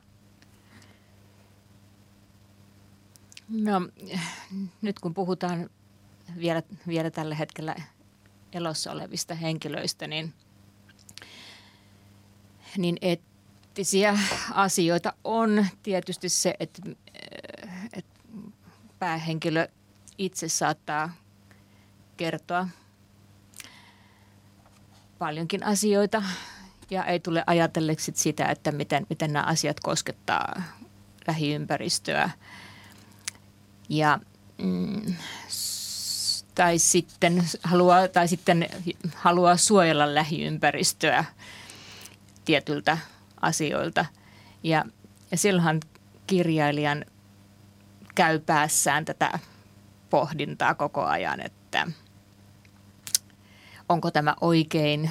No nyt kun puhutaan vielä, vielä tällä hetkellä elossa olevista henkilöistä, niin, niin eettisiä asioita on tietysti se, että, että päähenkilö itse saattaa kertoa paljonkin asioita ja ei tule ajatelleeksi sitä, että miten, miten nämä asiat koskettaa lähiympäristöä – ja, mm, tai, sitten haluaa, tai sitten haluaa suojella lähiympäristöä tietyltä asioilta. Ja, ja silloinhan kirjailijan käy päässään tätä pohdintaa koko ajan, että onko tämä oikein,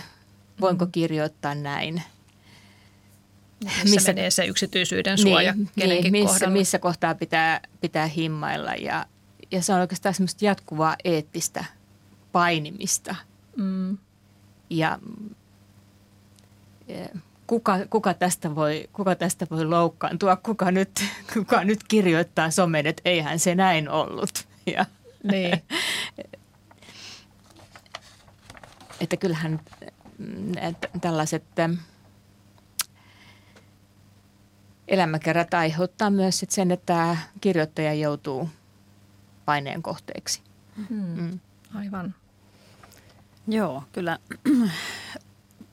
voinko mm. kirjoittaa näin – missä, missä menee se yksityisyyden suoja niin, kenenkin niin, missä, missä kohtaa pitää, pitää himmailla ja, ja se on oikeastaan semmoista jatkuvaa eettistä painimista. Mm. Ja kuka, kuka, tästä voi, kuka tästä voi loukkaantua, kuka nyt, kuka nyt kirjoittaa somen, että eihän se näin ollut. Ja, niin. että kyllähän että tällaiset elämäkerrat aiheuttaa myös sit sen, että kirjoittaja joutuu paineen kohteeksi. Hmm. Mm. Aivan. Joo, kyllä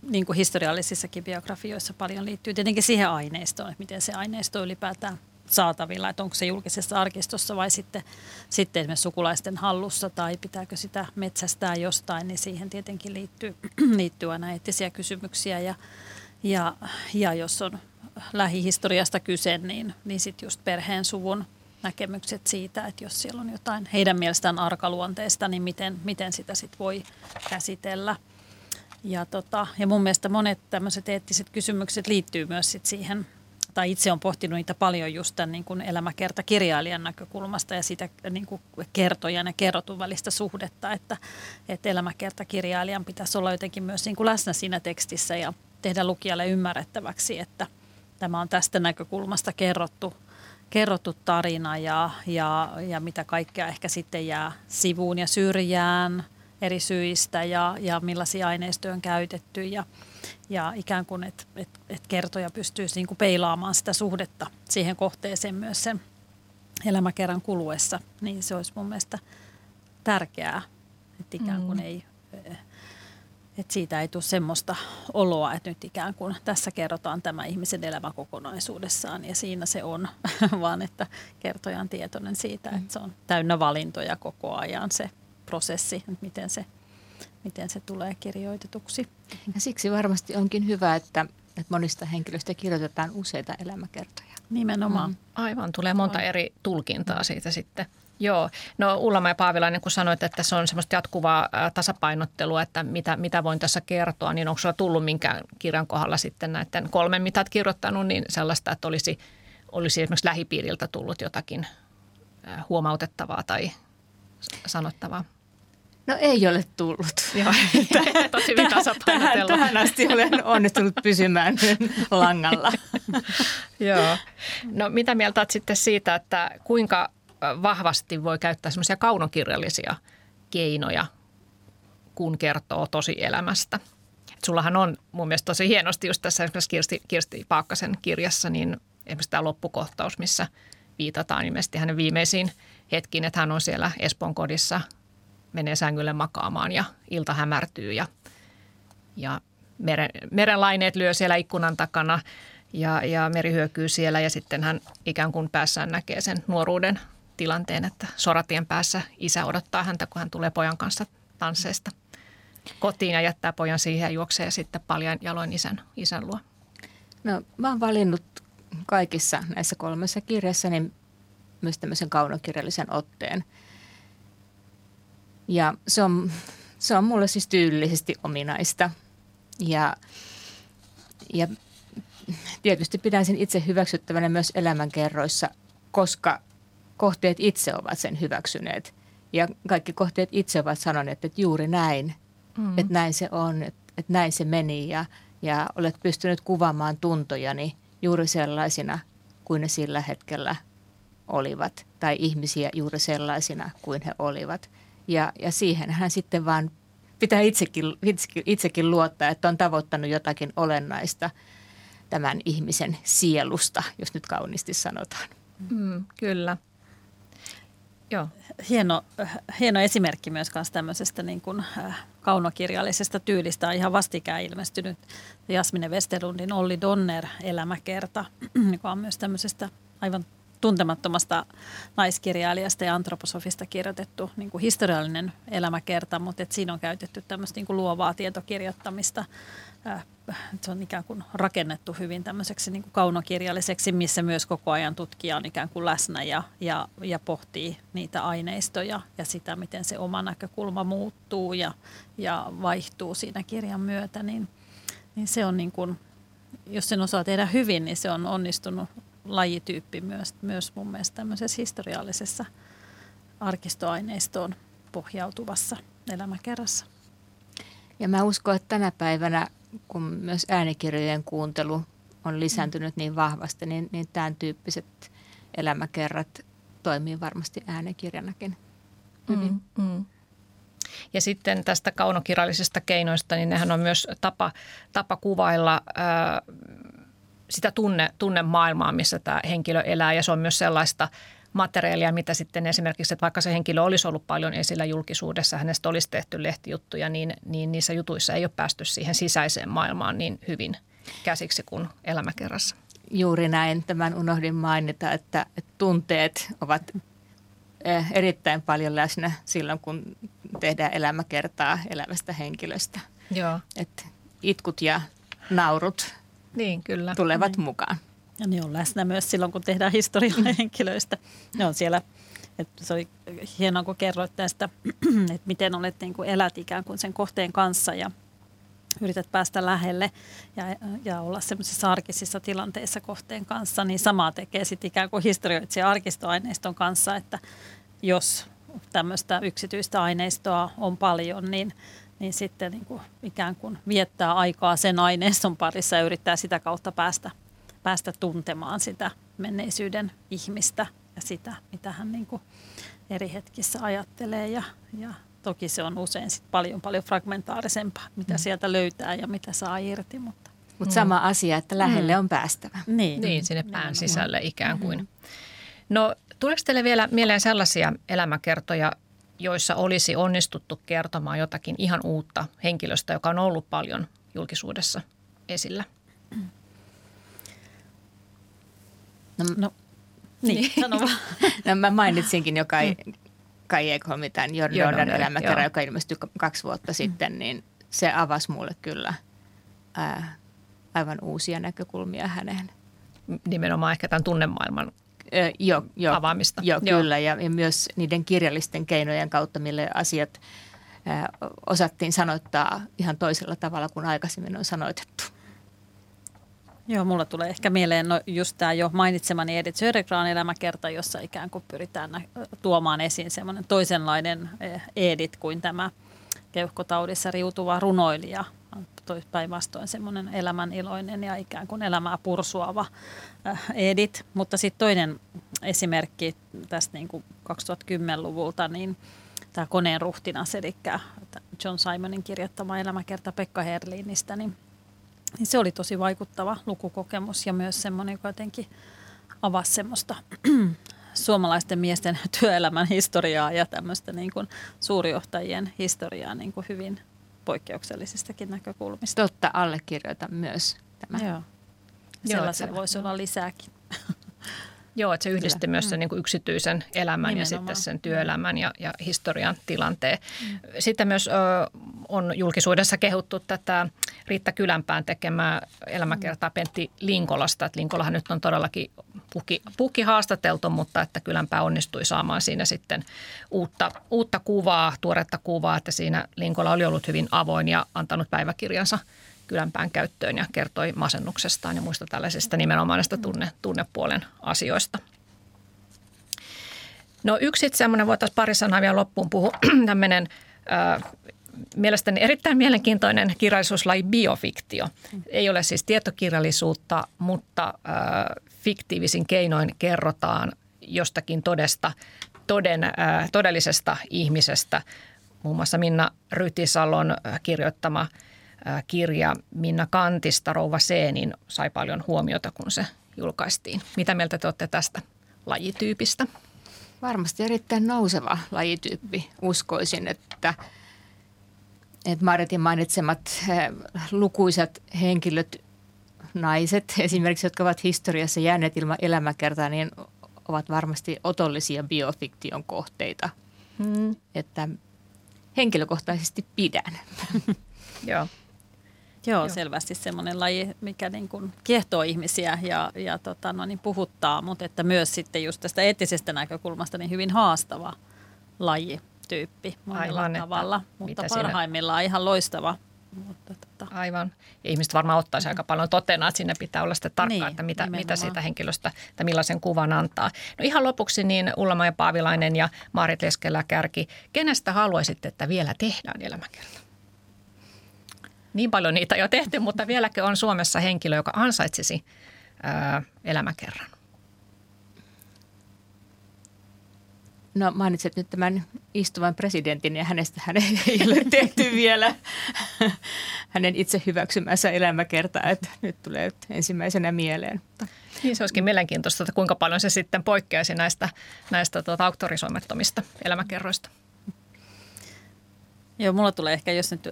niin kuin historiallisissakin biografioissa paljon liittyy tietenkin siihen aineistoon, että miten se aineisto ylipäätään saatavilla, että onko se julkisessa arkistossa vai sitten, sitten esimerkiksi sukulaisten hallussa tai pitääkö sitä metsästää jostain, niin siihen tietenkin liittyy, liittyy aina eettisiä kysymyksiä ja, ja, ja jos on lähihistoriasta kyse, niin, niin sitten just perheen suvun näkemykset siitä, että jos siellä on jotain heidän mielestään arkaluonteista, niin miten, miten sitä sitten voi käsitellä. Ja, tota, ja mun mielestä monet tämmöiset eettiset kysymykset liittyy myös sit siihen, tai itse on pohtinut niitä paljon just tämän niin kuin elämäkertakirjailijan näkökulmasta ja sitä niin kuin kertojan ja kerrotun välistä suhdetta, että, että elämäkertakirjailijan pitäisi olla jotenkin myös niin kuin läsnä siinä tekstissä ja tehdä lukijalle ymmärrettäväksi, että – tämä on tästä näkökulmasta kerrottu, kerrottu tarina ja, ja, ja mitä kaikkea ehkä sitten jää sivuun ja syrjään eri syistä ja, ja millaisia aineistoja on käytetty ja, ja ikään kuin, että et, et kertoja pystyisi niin kuin peilaamaan sitä suhdetta siihen kohteeseen myös sen elämäkerran kuluessa, niin se olisi mun mielestä tärkeää, että ikään kuin mm. ei että siitä ei tule semmoista oloa, että nyt ikään kuin tässä kerrotaan tämä ihmisen elämä kokonaisuudessaan ja siinä se on, vaan että kertoja on tietoinen siitä, että se on täynnä valintoja koko ajan se prosessi, että miten se, miten se tulee kirjoitetuksi. Ja siksi varmasti onkin hyvä, että, että monista henkilöistä kirjoitetaan useita elämäkertoja. Nimenomaan. Mm. Aivan, tulee monta eri tulkintaa siitä sitten. Joo, no Ullama ja Paavilainen, kun sanoit, että se on semmoista jatkuvaa tasapainottelua, että mitä, mitä voin tässä kertoa, niin onko sulla tullut minkään kirjan kohdalla sitten näiden kolmen mitat kirjoittanut, niin sellaista, että olisi, olisi esimerkiksi lähipiiriltä tullut jotakin huomautettavaa tai sanottavaa? No ei ole tullut. Joo, tosi tähän, tähän asti olen onnistunut pysymään langalla. Joo. No mitä mieltä olet sitten siitä, että kuinka vahvasti voi käyttää semmoisia kaunokirjallisia keinoja, kun kertoo tosi elämästä. Et sullahan on mun mielestä tosi hienosti just tässä esimerkiksi Kirsti, Kirsti Paakkasen kirjassa, niin esimerkiksi tämä loppukohtaus, missä viitataan ilmeisesti hänen viimeisiin hetkiin, että hän on siellä Espoon kodissa menee sängylle makaamaan ja ilta hämärtyy ja, ja meren, merenlaineet lyö siellä ikkunan takana ja, ja meri hyökyy siellä ja sitten hän ikään kuin päässään näkee sen nuoruuden tilanteen, että soratien päässä isä odottaa häntä, kun hän tulee pojan kanssa tansseista kotiin ja jättää pojan siihen ja juoksee sitten paljon jaloin isän, isän luo. No mä oon valinnut kaikissa näissä kolmessa kirjassa niin myös tämmöisen kaunokirjallisen otteen. Ja se on, se on mulle siis tyylillisesti ominaista. Ja, ja tietysti pidän sen itse hyväksyttävänä myös elämänkerroissa, koska kohteet itse ovat sen hyväksyneet. Ja kaikki kohteet itse ovat sanoneet, että juuri näin, mm. että näin se on, että, että näin se meni ja, ja olet pystynyt kuvaamaan tuntojani juuri sellaisina kuin ne sillä hetkellä olivat tai ihmisiä juuri sellaisina kuin he olivat. Ja, ja siihen hän sitten vaan pitää itsekin, itsekin, itsekin luottaa, että on tavoittanut jotakin olennaista tämän ihmisen sielusta, jos nyt kauniisti sanotaan. Mm, kyllä. Joo. Hieno, hieno esimerkki myös tämmöisestä niin kuin, äh, kaunokirjallisesta tyylistä on ihan vastikään ilmestynyt Jasmine Westerlundin Olli Donner elämäkerta, joka on myös tämmöisestä aivan tuntemattomasta naiskirjailijasta ja antroposofista kirjoitettu niin kuin historiallinen elämäkerta, mutta et siinä on käytetty tämmöistä niin kuin luovaa tietokirjoittamista. Äh, se on ikään kuin rakennettu hyvin tämmöiseksi niin kuin kaunokirjalliseksi, missä myös koko ajan tutkija on ikään kuin läsnä ja, ja, ja pohtii niitä aineistoja ja sitä, miten se oma näkökulma muuttuu ja, ja vaihtuu siinä kirjan myötä, niin, niin se on niin kuin, jos sen osaa tehdä hyvin, niin se on onnistunut lajityyppi myös, myös mun mielestä tämmöisessä historiallisessa arkistoaineistoon pohjautuvassa elämäkerrassa. Ja mä uskon, että tänä päivänä, kun myös äänikirjojen kuuntelu on lisääntynyt niin vahvasti, niin, niin tämän tyyppiset elämäkerrat toimii varmasti äänikirjanakin hyvin. Mm, mm. Ja sitten tästä kaunokirjallisesta keinoista, niin nehän on myös tapa, tapa kuvailla ää, sitä tunne, tunnemaailmaa, missä tämä henkilö elää ja se on myös sellaista materiaalia, mitä sitten esimerkiksi, että vaikka se henkilö olisi ollut paljon esillä julkisuudessa, hänestä olisi tehty lehtijuttuja, niin, niin niissä jutuissa ei ole päästy siihen sisäiseen maailmaan niin hyvin käsiksi kuin elämäkerrassa. Juuri näin. Tämän unohdin mainita, että, tunteet ovat eh, erittäin paljon läsnä silloin, kun tehdään elämäkertaa elävästä henkilöstä. Joo. Et itkut ja naurut niin, kyllä. tulevat niin. mukaan. Ja ne on läsnä myös silloin, kun tehdään historiaa mm. henkilöistä. Ne on siellä, että se oli hienoa, kun kerroit tästä, että miten olet niin kuin elät ikään kuin sen kohteen kanssa ja yrität päästä lähelle ja, ja olla semmoisissa arkisissa tilanteissa kohteen kanssa, niin samaa tekee sitten ikään kuin historioitsija arkistoaineiston kanssa, että jos tämmöistä yksityistä aineistoa on paljon, niin niin sitten niin kuin ikään kuin viettää aikaa sen aineiston parissa ja yrittää sitä kautta päästä, päästä tuntemaan sitä menneisyyden ihmistä ja sitä, mitä hän niin kuin eri hetkissä ajattelee. Ja, ja toki se on usein sit paljon, paljon fragmentaarisempaa, mitä mm. sieltä löytää ja mitä saa irti. Mutta Mut sama mm. asia, että lähelle mm. on päästävä. Niin, niin sinne pään sisälle ikään kuin. Mm-hmm. No tuleeko teille vielä mieleen sellaisia elämäkertoja, joissa olisi onnistuttu kertomaan jotakin ihan uutta henkilöstä, joka on ollut paljon julkisuudessa esillä? No, no niin, niin. sano vaan. no, mä mainitsinkin jo Kai, mm. Kai Ekholmi tämän Jordan elämäkerran, joka ilmestyi kaksi vuotta mm. sitten, niin se avasi mulle kyllä ää, aivan uusia näkökulmia häneen. Nimenomaan ehkä tämän tunnemaailman Ö, jo, jo, avaamista. Jo, joo. kyllä, ja, ja myös niiden kirjallisten keinojen kautta, mille asiat ö, osattiin sanoittaa ihan toisella tavalla kuin aikaisemmin on sanoitettu. Joo, mulla tulee ehkä mieleen no just tämä jo mainitsemani Edith Södergran elämäkerta, jossa ikään kuin pyritään tuomaan esiin semmoinen toisenlainen Edith kuin tämä keuhkotaudissa riutuva runoilija, päinvastoin semmoinen elämäniloinen ja ikään kuin elämää pursuava äh, edit. Mutta sitten toinen esimerkki tästä niin kuin 2010-luvulta, niin tämä koneen ruhtinas, eli John Simonin kirjoittama elämäkerta Pekka Herliinistä, niin, niin se oli tosi vaikuttava lukukokemus ja myös semmoinen, joka jotenkin avasi semmoista suomalaisten miesten työelämän historiaa ja tämmöistä niin kuin suurjohtajien historiaa niin kuin hyvin poikkeuksellisistakin näkökulmista. Totta, allekirjoitan myös tämä. Joo. Sellaisia voisi olla lisääkin. Joo, että se yhdisti Kyllä. myös sen mm. niin kuin yksityisen elämän Nimenomaan. ja sitten sen työelämän ja, ja historian tilanteen. Mm. Sitten myös ö, on julkisuudessa kehuttu tätä Riitta Kylänpään tekemää elämäkertaa mm. Pentti Linkolasta. Että Linkolahan nyt on todellakin puki, puki haastateltu, mutta että Kylänpää onnistui saamaan siinä sitten uutta, uutta kuvaa, tuoretta kuvaa, että siinä Linkola oli ollut hyvin avoin ja antanut päiväkirjansa – kylänpään käyttöön ja kertoi masennuksestaan ja muista tällaisista nimenomaan näistä tunne, tunnepuolen asioista. No yksi semmoinen, voitaisiin pari sanaa vielä loppuun puhua, tämmöinen mielestäni erittäin mielenkiintoinen kirjallisuuslaji biofiktio. Ei ole siis tietokirjallisuutta, mutta äh, fiktiivisin keinoin kerrotaan jostakin todesta, toden, äh, todellisesta ihmisestä. Muun muassa Minna Rytisalon kirjoittama – kirja Minna Kantista, Rouva niin sai paljon huomiota, kun se julkaistiin. Mitä mieltä te olette tästä lajityypistä? Varmasti erittäin nouseva lajityyppi. Uskoisin, että, että Maritin mainitsemat lukuisat henkilöt, naiset esimerkiksi, jotka ovat historiassa jääneet ilman elämäkertaa, niin ovat varmasti otollisia biofiktion kohteita. Hmm. Että henkilökohtaisesti pidän. Joo. Joo, Joo. selvästi semmoinen laji, mikä niin kuin kiehtoo ihmisiä ja, ja tota, no niin puhuttaa, mutta että myös sitten just tästä eettisestä näkökulmasta niin hyvin haastava lajityyppi monella Aivan, tavalla, mutta parhaimmillaan siinä... ihan loistava. Mutta, tota. Aivan. Ja ihmiset varmaan ottaisi aika paljon totena, että sinne pitää olla sitten tarkkaa, niin, että mitä, mitä siitä henkilöstä, että millaisen kuvan antaa. No ihan lopuksi niin Ullama ja Paavilainen ja Maarit Leskelä Kärki, kenestä haluaisitte, että vielä tehdään elämäkerta? niin paljon niitä jo tehty, mutta vieläkö on Suomessa henkilö, joka ansaitsisi ää, elämäkerran? No mainitset nyt tämän istuvan presidentin ja hänestä hän ei ole tehty vielä hänen itse hyväksymänsä elämäkertaa, että nyt tulee ensimmäisenä mieleen. Niin se olisikin mielenkiintoista, että kuinka paljon se sitten poikkeaisi näistä, näistä tuota, auktorisoimattomista elämäkerroista. Joo, mulla tulee ehkä, jos nyt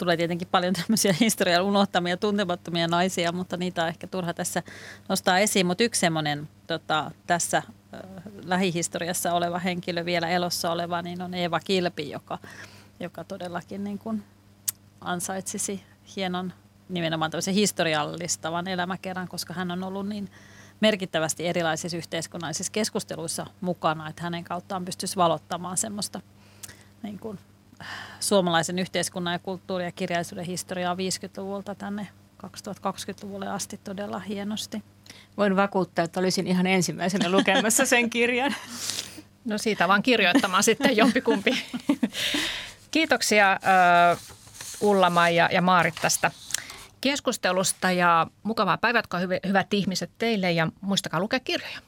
tulee tietenkin paljon tämmöisiä historian unohtamia, tuntemattomia naisia, mutta niitä on ehkä turha tässä nostaa esiin. Mutta yksi semmoinen tota, tässä äh, lähihistoriassa oleva henkilö, vielä elossa oleva, niin on Eeva Kilpi, joka, joka todellakin niin kuin ansaitsisi hienon nimenomaan tämmöisen historiallistavan elämäkerran, koska hän on ollut niin merkittävästi erilaisissa yhteiskunnallisissa keskusteluissa mukana, että hänen kauttaan pystyisi valottamaan semmoista niin kuin suomalaisen yhteiskunnan ja kulttuuri- ja kirjallisuuden historiaa 50-luvulta tänne 2020-luvulle asti todella hienosti. Voin vakuuttaa, että olisin ihan ensimmäisenä lukemassa sen kirjan. No siitä vaan kirjoittamaan sitten jompikumpi. Kiitoksia uh, Ullama ja, ja Maarit tästä keskustelusta ja mukavaa päivät, hyvät ihmiset teille ja muistakaa lukea kirjoja.